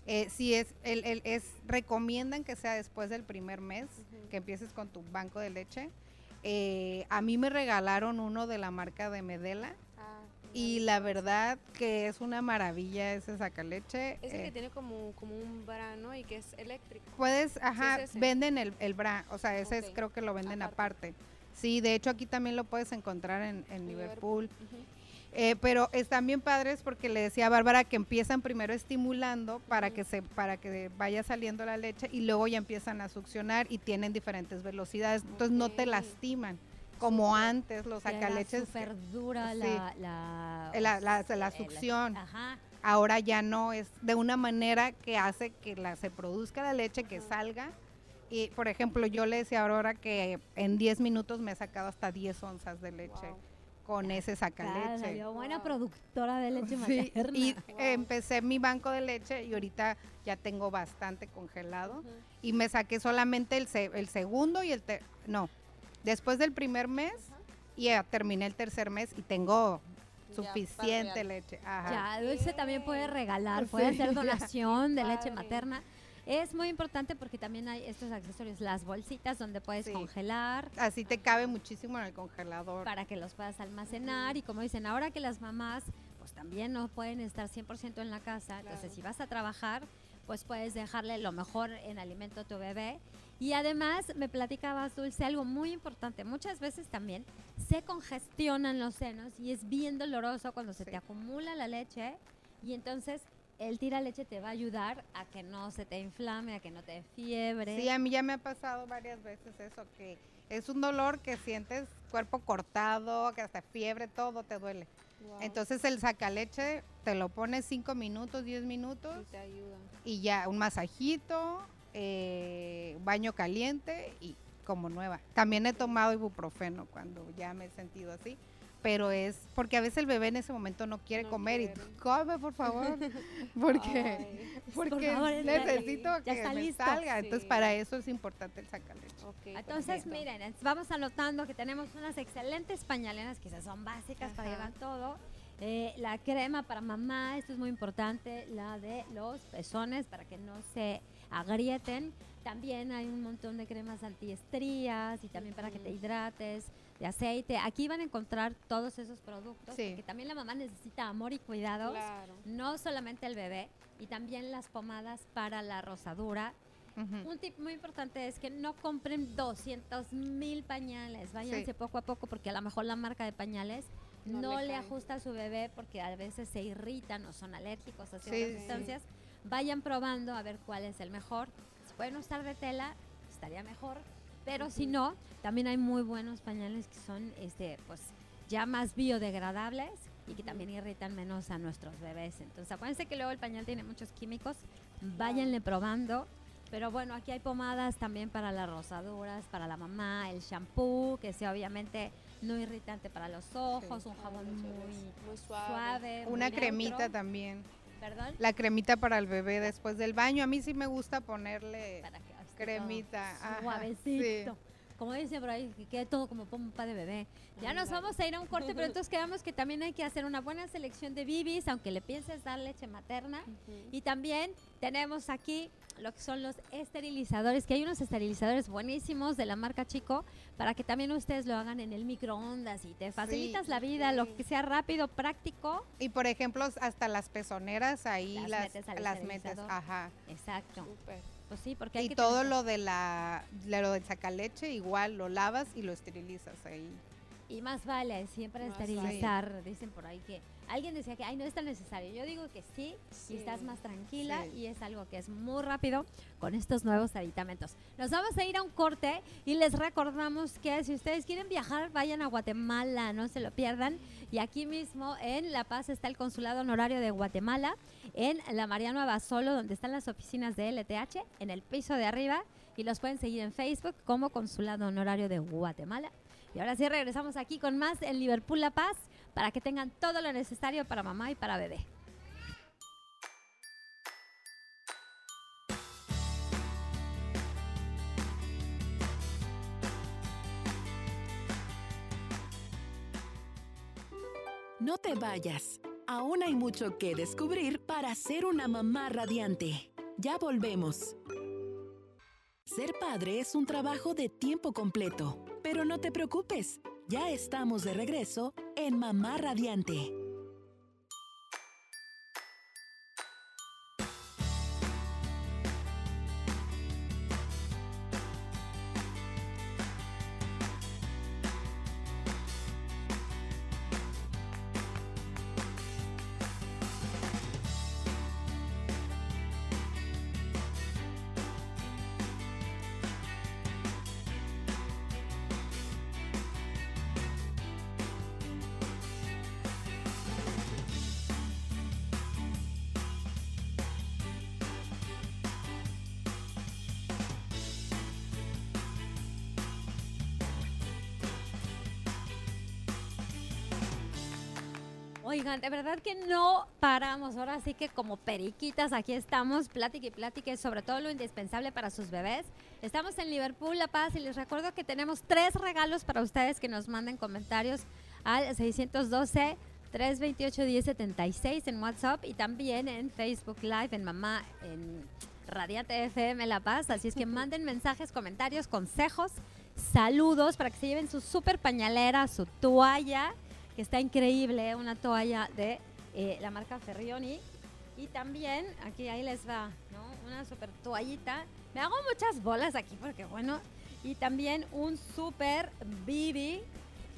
Speaker 3: eh, si es, el, el- es, recomiendan que sea después del primer mes, que empieces con tu banco de leche. Eh, a mí me regalaron uno de la marca de Medela
Speaker 4: Ah,
Speaker 3: y la verdad que es una maravilla ese sacaleche.
Speaker 4: Es el
Speaker 3: eh,
Speaker 4: que tiene como, como un brano y que es eléctrico.
Speaker 3: Puedes, ajá,
Speaker 4: es
Speaker 3: venden el, el bra, o sea, ese es, creo que lo venden
Speaker 4: Aparte.
Speaker 3: aparte. Sí, de hecho aquí también lo puedes encontrar en, Liverpool. Eh, pero están bien padres porque le decía a Bárbara que empiezan primero estimulando para que se para que vaya saliendo la leche y luego ya empiezan a succionar y tienen diferentes velocidades, entonces no te lastiman como antes los sacaleches.
Speaker 2: súper dura
Speaker 3: sí.
Speaker 2: la, la,
Speaker 3: Eh, la- la- la
Speaker 2: eh,
Speaker 3: succión.
Speaker 2: ajá.
Speaker 3: ahora ya no es de una manera que hace que la, se produzca la leche, que salga. Y, por ejemplo, yo le decía a Aurora que en 10 minutos me he sacado hasta 10 onzas de leche con ese sacaleche.
Speaker 2: Claro, buena productora de leche
Speaker 3: Sí,
Speaker 2: materna.
Speaker 3: y empecé mi banco de leche y ahorita ya tengo bastante congelado. Y me saqué solamente el, se- el segundo y el... ter- no, después del primer mes y ya terminé el tercer mes y tengo suficiente leche. Ajá.
Speaker 2: Ya, Dulce también puede regalar, puede
Speaker 3: Sí.
Speaker 2: hacer donación de leche
Speaker 4: Padre.
Speaker 2: materna. Es muy importante porque también hay estos accesorios, las bolsitas donde puedes
Speaker 3: Sí.
Speaker 2: congelar
Speaker 3: Así te cabe muchísimo en el congelador.
Speaker 2: para que los puedas almacenar y como dicen, ahora que las mamás pues también no pueden estar 100% en la casa, entonces si vas a trabajar, pues puedes dejarle lo mejor en alimento a tu bebé. Y además me platicabas, Dulce, algo muy importante. Muchas veces también se congestionan los senos y es bien doloroso cuando se te acumula la leche y entonces el tira leche te va a ayudar a que no se te inflame, a que no te fiebre.
Speaker 3: Sí, a mí ya me ha pasado varias veces eso, que es un dolor que sientes cuerpo cortado, que hasta fiebre, todo te duele.
Speaker 4: Wow.
Speaker 3: Entonces el sacaleche te lo pones 5 minutos, 10 minutos
Speaker 4: Sí te ayuda.
Speaker 3: y ya un masajito, eh, baño caliente y como nueva. También he tomado ibuprofeno cuando ya me he sentido así, pero es porque a veces el bebé en ese momento no quiere
Speaker 4: No
Speaker 3: comer y
Speaker 4: quiere.
Speaker 3: tú, come por favor, porque
Speaker 4: Ay,
Speaker 3: porque
Speaker 2: favor,
Speaker 3: necesito
Speaker 2: Ya
Speaker 3: que
Speaker 2: está
Speaker 3: me
Speaker 2: listo.
Speaker 3: salga. Entonces
Speaker 4: Sí.
Speaker 3: para eso es importante el sacaleche.
Speaker 4: ok,
Speaker 2: Entonces,
Speaker 4: perfecto.
Speaker 2: miren, vamos anotando que tenemos unas excelentes pañaleras que esas son básicas para
Speaker 3: Ajá.
Speaker 2: llevar todo. Eh, la crema para mamá, esto es muy importante, la de los pezones para que no se agrieten. También hay un montón de cremas antiestrías y también para que te hidrates, de aceite. Aquí van a encontrar todos esos productos
Speaker 3: Sí.
Speaker 2: porque también la mamá necesita amor y cuidados,
Speaker 4: Claro.
Speaker 2: no solamente el bebé, y también las pomadas para la rosadura,
Speaker 3: Ujú.
Speaker 2: un tip muy importante es que no compren 200 mil pañales. Váyanse
Speaker 3: Sí.
Speaker 2: poco a poco porque a lo mejor la marca de pañales no,
Speaker 4: No le
Speaker 2: le ajusta a su bebé porque a veces se irritan o son alérgicos a ciertas
Speaker 3: sí.
Speaker 2: sustancias. Vayan probando a ver cuál es el mejor. Si pueden usar de tela, estaría mejor. Pero si no, también hay muy buenos pañales que son este, pues, ya más biodegradables y que también irritan menos a nuestros bebés. Entonces, acuérdense que luego el pañal tiene muchos químicos. Váyanle probando. Pero bueno, aquí hay pomadas también para las rosaduras, para la mamá, el shampoo, que sea obviamente no irritante para los ojos, un jabón muy
Speaker 4: suave.
Speaker 2: suave. muy
Speaker 3: Una
Speaker 2: neutro.
Speaker 3: cremita también.
Speaker 2: ¿Perdón?
Speaker 3: La cremita para el bebé después del baño. A mí sí me gusta ponerle
Speaker 2: Para
Speaker 3: cremita. ajá,
Speaker 2: Suavecito.
Speaker 3: sí.
Speaker 2: Como dice por ahí, que quede todo como pompa de bebé. Ya nos vamos a ir a un corte, pero entonces quedamos que también hay que hacer una buena selección de bibis, aunque le pienses dar leche materna. Y también tenemos aquí lo que son los esterilizadores, que hay unos esterilizadores buenísimos de la marca Chico, para que también ustedes lo hagan en el microondas y te facilitas la vida, lo que sea rápido, práctico.
Speaker 3: Y por ejemplo, hasta las pezoneras ahí
Speaker 2: Las
Speaker 3: las,
Speaker 2: metes al
Speaker 3: las metes. Ajá.
Speaker 2: Exacto.
Speaker 4: Súper.
Speaker 2: Pues sí, porque hay
Speaker 3: Y
Speaker 2: que
Speaker 3: todo
Speaker 2: tener-
Speaker 3: lo de la de lo del sacaleche igual lo lavas y lo esterilizas ahí.
Speaker 2: Y más vale siempre
Speaker 4: Más
Speaker 2: esterilizar. Dicen por ahí que alguien decía que ay no es tan necesario. Yo digo que sí, y estás
Speaker 4: Sí.
Speaker 2: más tranquila
Speaker 3: Sí.
Speaker 2: y es algo que es muy rápido con estos nuevos aditamentos. Nos vamos a ir a un corte y les recordamos que si ustedes quieren viajar, vayan a Guatemala, no se lo pierdan. Y aquí mismo en La Paz está el Consulado Honorario de Guatemala, en la Mariano Abasolo, donde están las oficinas de LTH, en el piso de arriba. Y los pueden seguir en Facebook como Consulado Honorario de Guatemala. Y ahora sí regresamos aquí con más en Liverpool La Paz para que tengan todo lo necesario para mamá y para bebé.
Speaker 1: No te vayas. Aún hay mucho que descubrir para ser una mamá radiante. Ya volvemos. Ser padre es un trabajo de tiempo completo, pero no te preocupes. Ya estamos de regreso en Mamá Radiante.
Speaker 2: Oigan, de verdad que no paramos. Ahora sí que como periquitas aquí estamos, plática y plática, sobre todo lo indispensable para sus bebés. Estamos en Liverpool, La Paz, y les recuerdo que tenemos tres regalos para ustedes que nos manden comentarios al 612 328 1076 en WhatsApp y también en Facebook Live, en Mamá, en Radiante FM La Paz. Así es que manden mensajes, comentarios, consejos, saludos para que se lleven su super pañalera, su toalla que está increíble, una toalla de eh, la marca Ferrioni. Y también, aquí ahí les va, ¿no? Una super toallita. Me hago muchas bolas aquí porque, bueno, y también un super bibi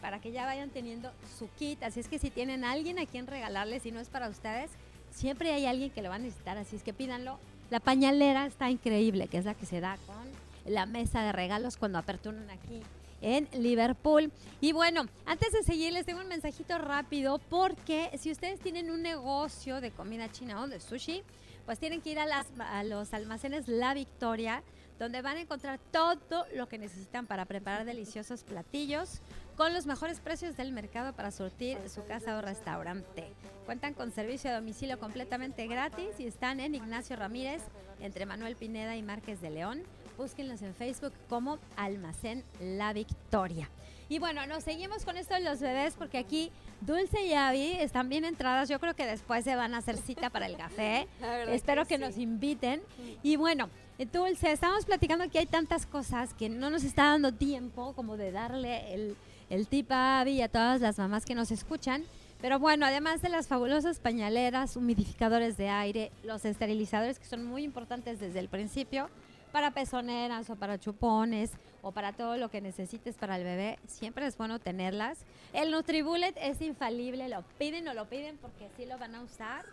Speaker 2: para que ya vayan teniendo su kit. Así es que si tienen a alguien a quien regalarles, si no es para ustedes, siempre hay alguien que lo va a necesitar, así es que pídanlo. La pañalera está increíble, que es la que se da con la mesa de regalos cuando aperturan aquí en Liverpool. Y bueno, antes de seguir, les tengo un mensajito rápido porque si ustedes tienen un negocio de comida china o de sushi, pues tienen que ir a, las, los almacenes La Victoria, donde van a encontrar todo lo que necesitan para preparar deliciosos platillos con los mejores precios del mercado para surtir su casa o restaurante. Cuentan con servicio a domicilio completamente gratis y están en Ignacio Ramírez, entre Manuel Pineda y Márquez de León búsquenlos en Facebook como Almacén La Victoria. Y bueno, nos seguimos con esto de los bebés porque aquí Dulce y Avi están bien entradas. Yo creo que después se van a hacer cita para el café. Espero que, nos inviten. Y bueno, Dulce, estamos platicando que hay tantas cosas que no nos está dando tiempo como de darle el, el tip a Avi y a todas las mamás que nos escuchan. Pero bueno, además de las fabulosas pañaleras, humidificadores de aire, los esterilizadores que son muy importantes desde el principio, para pezoneras o para chupones o para todo lo que necesites para el bebé, siempre es bueno tenerlas. El Nutribullet es infalible, lo piden o lo piden porque así lo van a usar.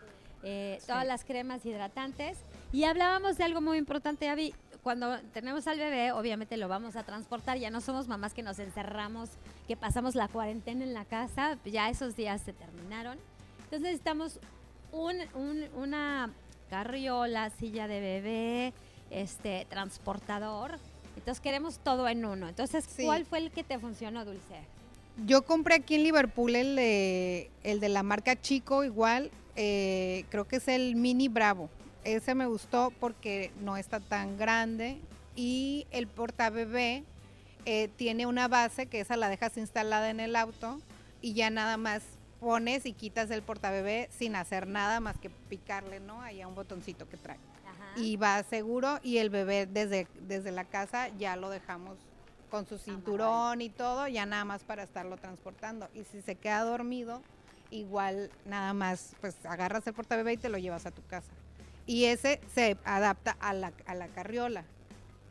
Speaker 2: Eh, todas las cremas hidratantes. Y hablábamos de algo muy importante, Avi. Cuando tenemos al bebé, obviamente lo vamos a transportar. Ya no somos mamás que nos encerramos, que pasamos la cuarentena en la casa. Ya esos días se terminaron. Entonces necesitamos un, una carriola, silla de bebé, este transportador. Entonces queremos todo en uno. Entonces, ¿cuál fue el que te funcionó, Dulce?
Speaker 3: Yo compré aquí en Liverpool el de, el de la marca Chico, igual, eh, creo que es el Mini Bravo. Ese me gustó porque no está tan grande y el portabebé eh, tiene una base que esa la dejas instalada en el auto y ya nada más pones y quitas el portabebé sin hacer nada más que picarle, ¿no? Ahí a un botoncito que trae y va seguro y el bebé desde, desde la casa ya lo dejamos con su cinturón y todo, ya nada más para estarlo transportando. Y si se queda dormido, igual nada más, pues agarras el portabebé y te lo llevas a tu casa. Y ese se adapta a la, a la carriola.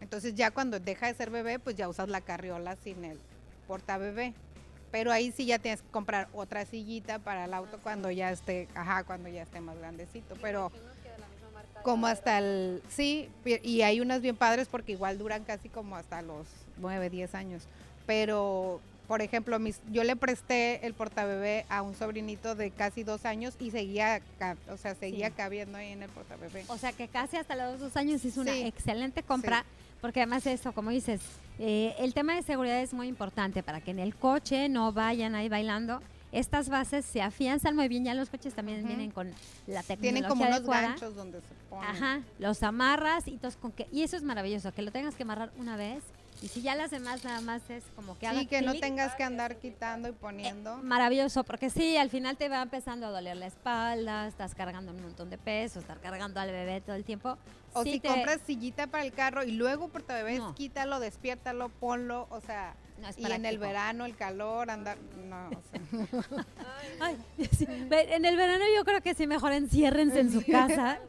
Speaker 3: Entonces ya cuando deja de ser bebé, pues ya usas la carriola sin el portabebé. Pero ahí sí ya tienes que comprar otra sillita para el auto cuando ya esté, ajá, cuando ya esté más grandecito. Pero como hasta el, sí, y hay unas bien padres porque igual duran casi como hasta los 9, 10 años. Pero, por ejemplo, mis, yo le presté el portabebé a un sobrinito de casi dos años y seguía, o sea, seguía cabiendo ahí en el portabebé.
Speaker 2: O sea, que casi hasta los dos años es una excelente compra, porque además eso, como dices, eh, el tema de seguridad es muy importante para que en el coche no vayan ahí bailando estas bases se afianzan muy bien, ya los coches también vienen con la tecnología
Speaker 3: Tienen como unos ganchos donde se ponen.
Speaker 2: Ajá, los amarras y, con que, y eso es maravilloso, que lo tengas que amarrar una vez y si ya las demás nada más es como que
Speaker 3: Sí, que no tengas que andar quitando y poniendo.
Speaker 2: Eh, maravilloso, porque sí, al final te va empezando a doler la espalda, estás cargando un montón de peso, estás cargando al bebé todo el tiempo.
Speaker 3: O si compras sillita para el carro y luego por tu bebé, quítalo, despiértalo, ponlo, o sea, y en el verano, el calor, andar. No,
Speaker 2: en el verano yo creo que sí, mejor enciérrense en su casa.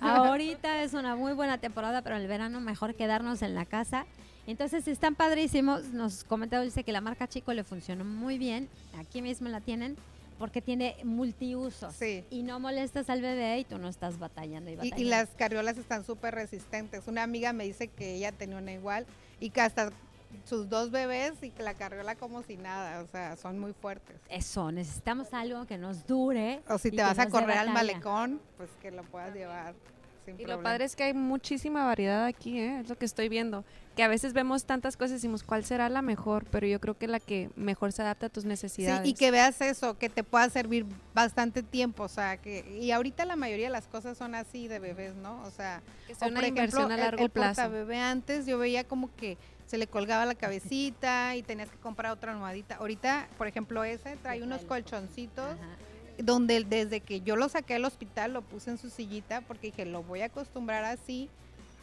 Speaker 2: Ahorita es una muy buena temporada, pero en el verano mejor quedarnos en la casa. Entonces están padrísimos. Nos comentó dice que la marca Chico le funcionó muy bien. Aquí mismo la tienen porque tiene multiusos. Sí. Y no molestas al bebé y tú no estás batallando y batallando.
Speaker 3: Y, y las carriolas están súper resistentes. Una amiga me dice que ella tenía una igual y que hasta sus dos bebés y que la carriola como si nada, o sea, son muy fuertes.
Speaker 2: Eso, necesitamos algo que nos dure.
Speaker 3: O si te vas a correr al malecón, pues que lo puedas llevar sin
Speaker 4: Y
Speaker 3: problema.
Speaker 4: lo padre es que hay muchísima variedad aquí, ¿eh? es lo que estoy viendo. Que a veces vemos tantas cosas y decimos, ¿cuál será la mejor? Pero yo creo que la que mejor se adapta a tus
Speaker 3: Sí,
Speaker 4: necesidades.
Speaker 3: y que veas eso, que te pueda servir bastante tiempo, o sea, que y ahorita la mayoría de las cosas son así de bebés, ¿no? O sea,
Speaker 4: Que
Speaker 3: o
Speaker 4: una
Speaker 3: por
Speaker 4: inversión
Speaker 3: ejemplo,
Speaker 4: a
Speaker 3: el-
Speaker 4: largo
Speaker 3: el,
Speaker 4: plazo.
Speaker 3: bebé antes yo veía como que se le colgaba la cabecita y tenías que comprar otra almohadita. Ahorita, por ejemplo, ese trae unos
Speaker 2: el-
Speaker 3: colchoncitos
Speaker 2: Ajá.
Speaker 3: Donde desde que yo lo saqué del hospital lo puse en su sillita porque dije, lo voy a acostumbrar así,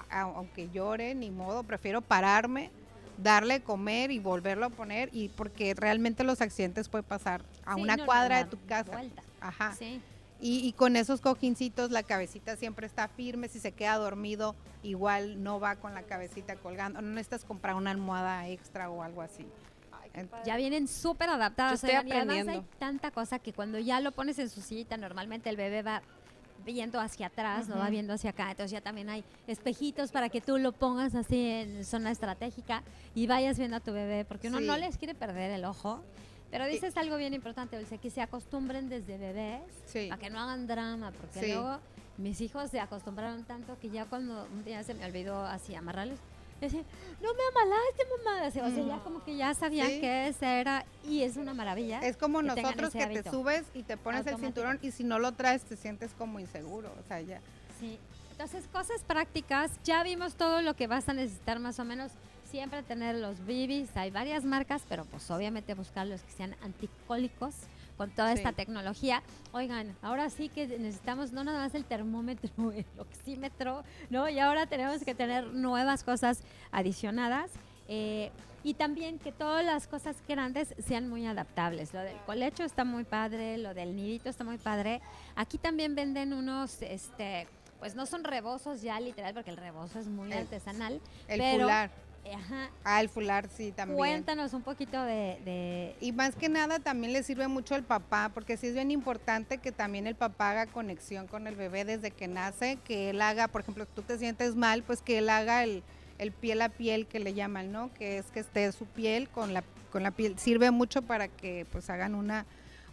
Speaker 3: aunque llore, ni modo, prefiero pararme, darle comer y volverlo a poner y porque realmente los accidentes pueden pasar a
Speaker 2: Sí,
Speaker 3: una
Speaker 2: no, no,
Speaker 3: cuadra de tu casa.
Speaker 2: vuelta.
Speaker 3: Ajá.
Speaker 2: Sí.
Speaker 3: Y, y con esos cojincitos la cabecita siempre está firme, si se queda dormido igual no va con la cabecita colgando, no necesitas comprar una almohada extra o algo así.
Speaker 2: Ya vienen súper adaptadas.
Speaker 4: Yo estoy
Speaker 2: además hay tanta cosa que cuando ya lo pones en su sillita, normalmente el bebé va viendo hacia atrás, no va viendo hacia acá. Entonces ya también hay espejitos para que tú lo pongas así en zona estratégica y vayas viendo a tu bebé, porque uno no les quiere perder el ojo. Pero dices algo bien importante, Dulce, que se acostumbren desde bebés
Speaker 3: Sí.
Speaker 2: para que no hagan drama, porque luego mis hijos se acostumbraron tanto que ya cuando un día se me olvidó así amarrarlos, no me amalaste, mamá. O sea, ya
Speaker 3: Ujú.
Speaker 2: como que ya sabían
Speaker 3: Sí.
Speaker 2: que ese era, y es una maravilla.
Speaker 3: Es como
Speaker 2: que
Speaker 3: nosotros que te subes y te pones el cinturón y si no lo traes te sientes como inseguro, o sea, ya.
Speaker 2: Sí. Entonces, cosas prácticas. Ya vimos todo lo que vas a necesitar más o menos. Siempre tener los bibis. Hay varias marcas, pero pues obviamente buscar los que sean anticólicos con toda
Speaker 3: Sí.
Speaker 2: esta tecnología. Oigan, ahora sí que necesitamos no nada más el termómetro, el oxímetro, ¿no? Y ahora tenemos que tener nuevas cosas adicionadas. eh, y también que todas las cosas grandes sean muy adaptables. Lo del colecho está muy padre, lo del nidito está muy padre. Aquí también venden unos, este, pues no son rebozos ya literal, porque el rebozo es muy
Speaker 3: El-
Speaker 2: artesanal.
Speaker 3: El
Speaker 2: Pero-. Eh, Ajá.
Speaker 3: Ah, el fular sí también.
Speaker 2: Cuéntanos un poquito de, de-
Speaker 3: Y más que nada también le sirve mucho el papá, porque sí es bien importante que también el papá haga conexión con el bebé desde que nace, que él haga, por ejemplo, tú te sientes mal, pues que él haga el, el piel a piel que le llaman, ¿no? Que es que esté su piel con la, con la piel. Sirve mucho para que pues hagan una,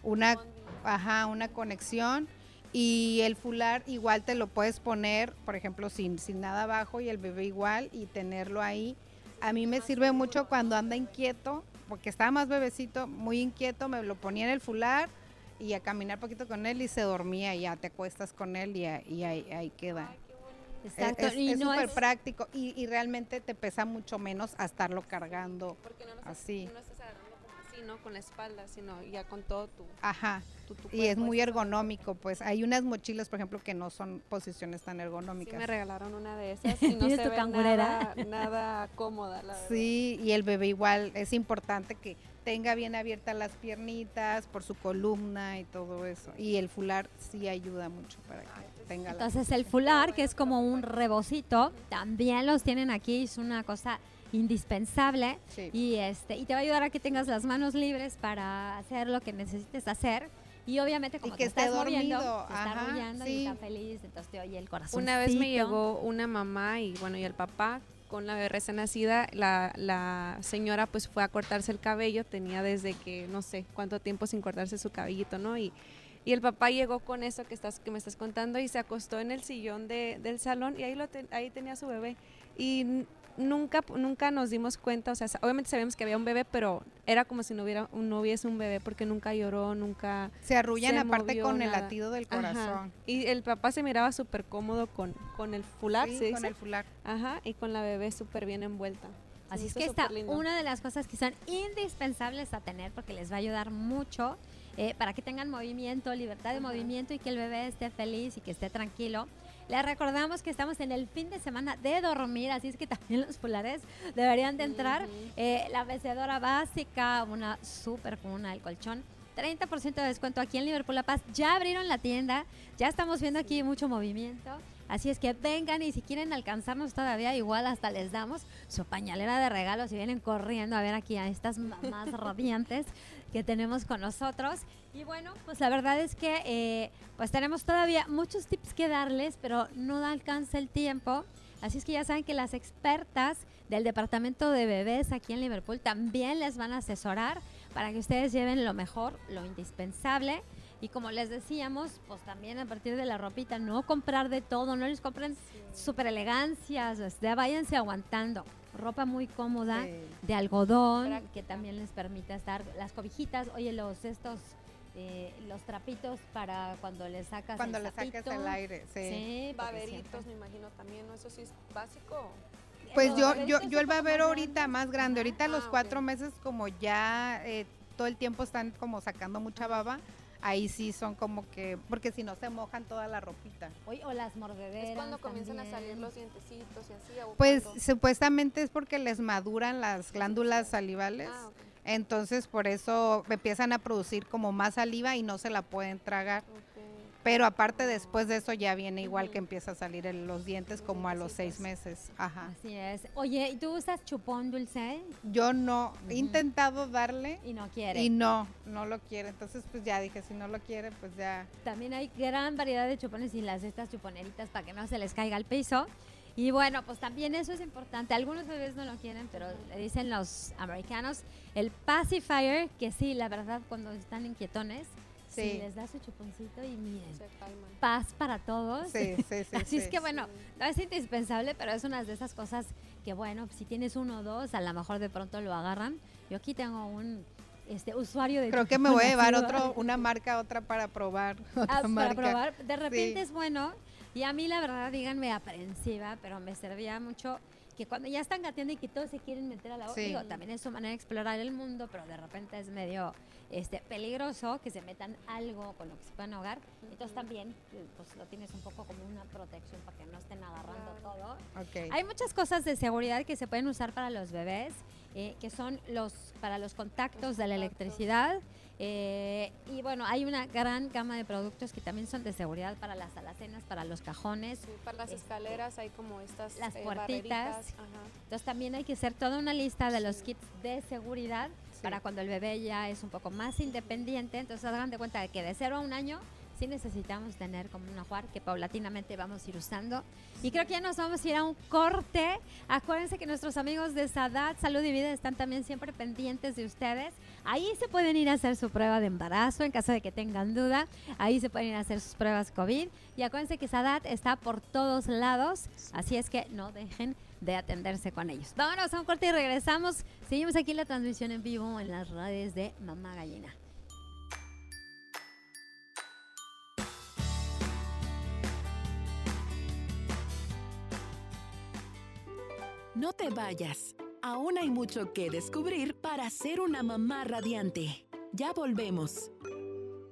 Speaker 3: una, ajá, una conexión. Y el fular igual te lo puedes poner, por ejemplo, sin, sin nada abajo y el bebé igual y tenerlo ahí. A mí me sirve mucho cuando anda inquieto, porque estaba más bebecito, muy inquieto, me lo ponía en el fular y a caminar poquito con él y se dormía y ya te acuestas con él y, a- y ahí, ahí queda. Es-
Speaker 2: Exacto.
Speaker 3: Es
Speaker 2: y
Speaker 3: es
Speaker 2: no
Speaker 3: súper
Speaker 2: es-
Speaker 3: práctico y, y realmente te pesa mucho menos a estarlo cargando.
Speaker 4: Porque no,
Speaker 3: Así.
Speaker 4: no estás ¿no? Con la espalda, sino ya con todo tu,
Speaker 3: Ajá.
Speaker 4: tu, tu
Speaker 3: Y es muy ergonómico, pues hay unas mochilas, por ejemplo, que no son posiciones tan
Speaker 4: Sí,
Speaker 3: ergonómicas.
Speaker 4: me regalaron una de esas y no
Speaker 2: ¿Tienes
Speaker 4: se
Speaker 2: tu
Speaker 4: ve nada, nada cómoda, la verdad.
Speaker 3: Sí, y el bebé igual es importante que tenga bien abiertas las piernitas por su columna y todo eso. Y el fular sí ayuda mucho para que tenga la...
Speaker 2: Entonces el fular, que es como un rebocito, también los tienen aquí, es una cosa indispensable
Speaker 3: Sí.
Speaker 2: y este y te va a ayudar a que tengas las manos libres para hacer lo que necesites hacer y obviamente como
Speaker 3: que
Speaker 2: te
Speaker 3: esté
Speaker 2: estás moviendo,
Speaker 3: dormido,
Speaker 2: te está arrullando y está feliz, entonces te oye el corazón.
Speaker 4: Una vez me llegó una mamá y bueno, y el papá con la bebé recién nacida, la, la señora pues fue a cortarse el cabello, tenía desde que no sé cuánto tiempo sin cortarse su cabellito, ¿no? Y, y el papá llegó con eso que estás que me estás contando y se acostó en el sillón de- del salón y ahí lo ten- ahí tenía su bebé y nunca nunca nos dimos cuenta, o sea, obviamente sabíamos que había un bebé, pero era como si no hubiera no hubiese un bebé porque nunca lloró, nunca
Speaker 3: Se arrullan
Speaker 4: se
Speaker 3: aparte
Speaker 4: movió
Speaker 3: con el
Speaker 4: nada.
Speaker 3: latido del
Speaker 4: Ajá.
Speaker 3: corazón.
Speaker 4: Y el papá se miraba súper cómodo con, con el fular,
Speaker 3: Sí,
Speaker 4: ¿se
Speaker 3: con
Speaker 4: dice?
Speaker 3: el fular.
Speaker 4: Ajá, y con la bebé súper bien envuelta.
Speaker 2: Así es que esta
Speaker 4: superlindo.
Speaker 2: una de las cosas que son indispensables a tener porque les va a ayudar mucho eh, para que tengan movimiento, libertad de
Speaker 4: Ajá.
Speaker 2: movimiento y que el bebé esté feliz y que esté tranquilo. Les recordamos que estamos en el fin de semana de dormir, así es que también los fulares deberían de entrar. Eh, la mecedora básica, una super cuna, el colchón. 30% de descuento aquí en Liverpool La Paz. Ya abrieron la tienda, ya estamos viendo aquí mucho movimiento. Así es que vengan y si quieren alcanzarnos todavía, igual hasta les damos su pañalera de regalos y vienen corriendo a ver aquí a estas mamás radiantes que tenemos con nosotros. Y bueno, pues la verdad es que eh, pues tenemos todavía muchos tips que darles, pero no alcanza el tiempo. Así es que ya saben que las expertas del departamento de bebés aquí en Liverpool también les van a asesorar para que ustedes lleven lo mejor, lo indispensable. Y como les decíamos, pues también a partir de la ropita, no comprar de todo, no les compren súper elegancias, ya váyanse aguantando. Ropa muy cómoda,
Speaker 3: Sí.
Speaker 2: de algodón,
Speaker 4: Práctica.
Speaker 2: que también les permita estar, las cobijitas, oye, los estos, eh, los trapitos para cuando le sacas
Speaker 3: Cuando
Speaker 2: el
Speaker 3: le el aire, sí.
Speaker 2: Sí,
Speaker 4: Baberitos, me imagino también, ¿no? Eso sí es básico.
Speaker 3: Pues yo, yo,
Speaker 2: un
Speaker 3: yo el babero ahorita más grande, ahorita a los
Speaker 4: Ah,
Speaker 3: cuatro meses como ya eh, todo el tiempo están como sacando mucha baba, ahí sí son como que, porque si no se mojan toda la ropita.
Speaker 2: Oye, o las mordederas.
Speaker 4: Es cuando comienzan a salir los dientecitos y así. ¿o
Speaker 3: Pues supuestamente es porque les maduran las glándulas salivales,
Speaker 4: Ah,
Speaker 3: entonces por eso empiezan a producir como más saliva y no se la pueden tragar. Pero aparte después de eso ya viene igual que empieza a salir el- los dientes como a los seis meses. Ajá.
Speaker 2: Así es. Oye, ¿y tú usas chupón dulce?
Speaker 3: Yo no, he
Speaker 2: Ujú.
Speaker 3: intentado darle
Speaker 2: Y no quiere.
Speaker 3: y no, no lo quiere. Entonces pues ya dije, si no lo quiere, pues ya.
Speaker 2: También hay gran variedad de chupones y las estas chuponeritas para que no se les caiga al piso. Y bueno, pues también eso es importante. Algunos bebés no lo quieren, pero le dicen los americanos el pacifier, que sí, la verdad, cuando están inquietones, sí.
Speaker 3: Sí.
Speaker 2: les da su chuponcito y miren,
Speaker 4: Se calman.
Speaker 2: paz para todos.
Speaker 3: Sí, sí, sí.
Speaker 2: Así es
Speaker 3: sí.
Speaker 2: que bueno, no es indispensable, pero es una de esas cosas que bueno, si tienes uno o dos, a lo mejor de pronto lo agarran. Yo aquí tengo un este usuario de
Speaker 3: Creo que me voy a llevar otro, una marca, otra para probar. Otra
Speaker 2: Ah, para
Speaker 3: marca.
Speaker 2: probar. De repente
Speaker 3: Sí.
Speaker 2: es bueno. Y a mí, la verdad, díganme aprensiva, pero me servía mucho que cuando ya están gateando y que todos se quieren meter a la boca,
Speaker 3: Sí.
Speaker 2: digo, también es su manera de explorar el mundo, pero de repente es medio este, peligroso que se metan algo con lo que se puedan ahogar. Entonces también, pues lo tienes un poco como una protección para que no estén agarrando
Speaker 4: Claro.
Speaker 2: todo.
Speaker 3: Ok.
Speaker 2: Hay muchas cosas de seguridad que se pueden usar para los bebés, eh, que son los para los contactos de la
Speaker 4: contactos.
Speaker 2: electricidad. eh, y bueno, hay una gran gama de productos que también son de seguridad para las alacenas, para los cajones.
Speaker 4: Sí, para las
Speaker 2: Este,
Speaker 4: escaleras hay como estas
Speaker 2: las
Speaker 4: eh,
Speaker 2: puertitas. Entonces también hay que hacer toda una lista de los
Speaker 4: Sí.
Speaker 2: kits de seguridad. Para cuando el bebé ya es un poco más independiente. Entonces hagan de cuenta que de cero a un año sí necesitamos tener como un ajuar que paulatinamente vamos a ir usando. Y creo que ya nos vamos a ir a un corte. Acuérdense que nuestros amigos de Sadat Salud y Vida están también siempre pendientes de ustedes. Ahí se pueden ir a hacer su prueba de embarazo en caso de que tengan duda. Ahí se pueden ir a hacer sus pruebas COVID. Y acuérdense que Sadat está por todos lados. Así es que no dejen de atenderse con ellos. Vámonos a un corte y regresamos. Seguimos aquí la transmisión en vivo en las redes de Mamá Gallina.
Speaker 1: No te vayas. Aún hay mucho que descubrir para ser una mamá radiante. Ya volvemos.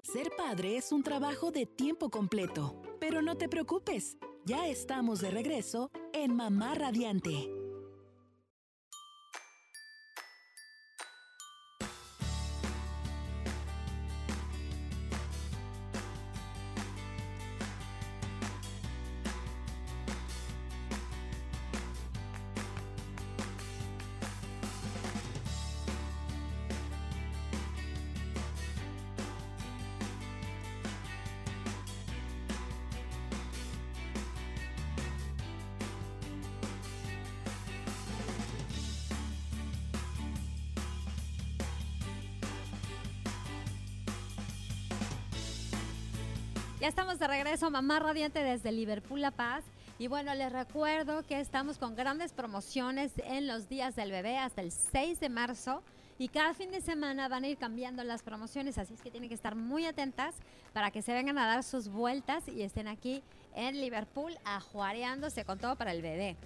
Speaker 1: Ser padre es un trabajo de tiempo completo, pero no te preocupes. Ya estamos de regreso en Mamá Radiante.
Speaker 2: Ya estamos de regreso, Mamá Radiante desde Liverpool, La Paz. Y bueno, les recuerdo que estamos con grandes promociones en los días del bebé hasta el 6 de marzo. Y cada fin de semana van a ir cambiando las promociones, así es que tienen que estar muy atentas para que se vengan a dar sus vueltas y estén aquí en Liverpool ajuareándose con todo para el bebé.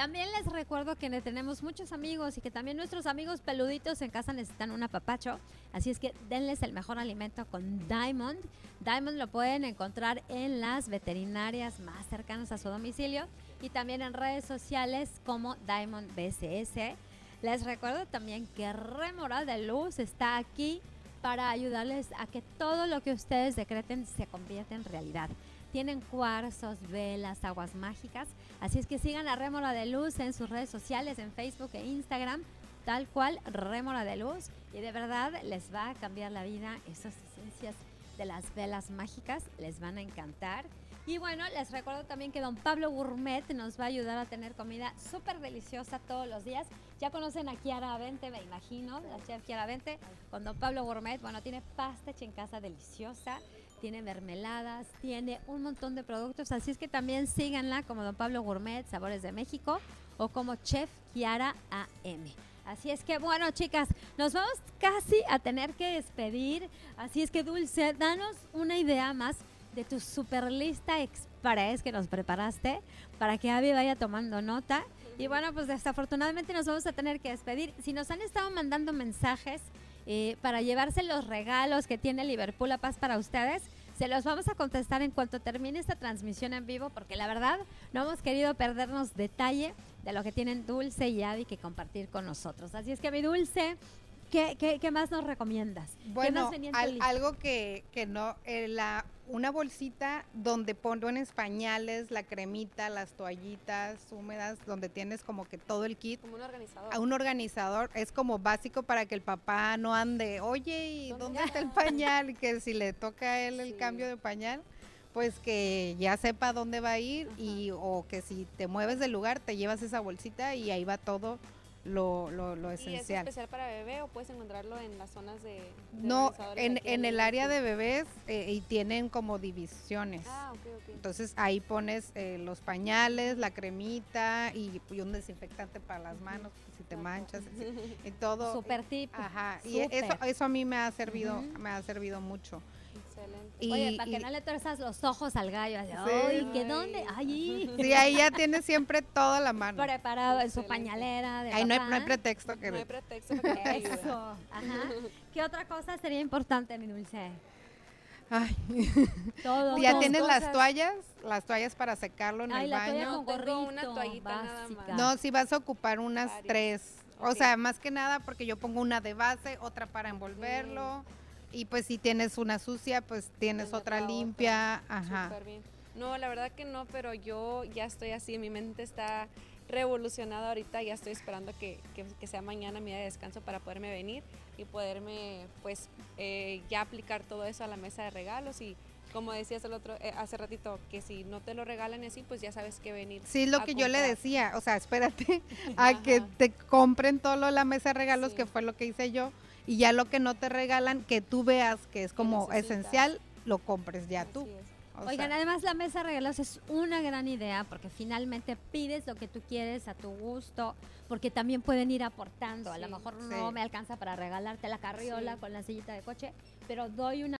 Speaker 2: También les recuerdo que ne- tenemos muchos amigos y que también nuestros amigos peluditos en casa necesitan un apapacho. Así es que denles el mejor alimento con Diamond. Diamond lo pueden encontrar en las veterinarias más cercanas a su domicilio y también en redes sociales como Diamond BCS. Les recuerdo también que Remora de Luz está aquí para ayudarles a que todo lo que ustedes decreten se convierta en realidad. Tienen cuarzos, velas, aguas mágicas. Así es que sigan a Rémora de Luz en sus redes sociales, en Facebook e Instagram, tal cual Rémora de Luz. Y de verdad les va a cambiar la vida. Esas esencias de las velas mágicas les van a encantar. Y bueno, les recuerdo también que don Pablo Gourmet nos va a ayudar a tener comida súper deliciosa todos los días. Ya conocen a Kiara Vente, me imagino, la chef Kiara Vente, con don Pablo Gourmet. Bueno, tiene pasta hecha en casa deliciosa, tiene mermeladas, tiene un montón de productos, así es que también síganla como Don Pablo Gourmet, Sabores de México, o como Chef Kiara AM. Así es que, bueno, chicas, nos vamos casi a tener que despedir. Así es que, Dulce, danos una idea más de tu super lista express que nos preparaste para que Abby vaya tomando nota. Y bueno, pues desafortunadamente nos vamos a tener que despedir. Si nos han estado mandando mensajes eh, para llevarse los regalos que tiene Liverpool La Paz para ustedes, se los vamos a contestar en cuanto termine esta transmisión en vivo, porque la verdad no hemos querido perdernos detalle de lo que tienen Dulce y Abby que compartir con nosotros. Así es que mi Dulce, ¿qué, qué, qué más nos recomiendas? ¿Qué
Speaker 3: Bueno, al- algo que, que no, eh, la, una bolsita donde ponen pañales, la cremita, las toallitas húmedas, donde tienes como que todo el kit.
Speaker 4: Como un organizador.
Speaker 3: A un organizador es como básico para que el papá no ande, oye, ¿y
Speaker 4: ¿Dónde
Speaker 3: dónde está el pañal? Y que si le toca a él el cambio de pañal, pues que ya sepa dónde va a ir y o que si te mueves del lugar te llevas esa bolsita y ahí va todo lo, lo, lo
Speaker 4: ¿Y es
Speaker 3: esencial.
Speaker 4: especial para bebé o puedes encontrarlo en las zonas de, de
Speaker 3: No, en, en el área de bebés eh, y tienen como divisiones.
Speaker 4: Ah, ok, ok.
Speaker 3: Entonces ahí pones eh, los pañales, la cremita y, y un desinfectante para las manos, si te manchas y todo.
Speaker 2: Super tip.
Speaker 3: Ajá, y e- eso, eso a mí me ha servido, me ha servido mucho.
Speaker 4: Excelente.
Speaker 3: Y-
Speaker 2: Oye, para
Speaker 3: y-
Speaker 2: que no le tuerzas los ojos al gallo. así,
Speaker 3: Sí.
Speaker 2: Ay, ¿que dónde? Ay,
Speaker 3: Sí, ahí ya tienes siempre toda la mano.
Speaker 2: preparado en su pañalera de
Speaker 3: Ahí no hay, no hay pretexto que...
Speaker 4: No hay pretexto que te.
Speaker 2: Eso, ajá. ¿Qué otra cosa sería importante, mi dulce?
Speaker 3: Ay,
Speaker 2: Todo.
Speaker 3: ya tienes las toallas, las toallas para secarlo en
Speaker 2: Ay,
Speaker 3: el
Speaker 2: la toalla
Speaker 3: baño.
Speaker 2: con
Speaker 4: Tengo una
Speaker 2: gorrito,
Speaker 4: toallita nada más.
Speaker 2: básica.
Speaker 3: No, si vas a ocupar unas
Speaker 4: Varias.
Speaker 3: tres. O sea, más que nada porque yo pongo una de base, otra para envolverlo. Y pues si tienes una sucia, pues tienes otra limpia. Ajá.
Speaker 4: Súper bien. No, la verdad que no, pero yo ya estoy así, mi mente está revolucionada ahorita, ya estoy esperando que, que- que sea mañana mi día de descanso para poderme venir y poderme pues eh, ya aplicar todo eso a la mesa de regalos y como decías el otro eh, hace ratito, que si no te lo regalan así, pues ya sabes que venir.
Speaker 3: Sí, es lo que yo le decía. O sea, espérate a que te compren todo lo de la mesa de regalos,
Speaker 4: Sí.
Speaker 3: que fue lo que hice yo. Y ya lo que no te regalan, que tú veas que es como esencial, lo compres ya tú.
Speaker 4: Así.
Speaker 3: O
Speaker 2: Oigan,
Speaker 3: sea,
Speaker 2: además la mesa de regalos es una gran idea porque finalmente pides lo que tú quieres a tu gusto, porque también pueden ir aportando. A lo mejor
Speaker 3: sí.
Speaker 2: no me alcanza para regalarte la carriola
Speaker 4: Sí.
Speaker 2: con la sillita de coche, pero doy una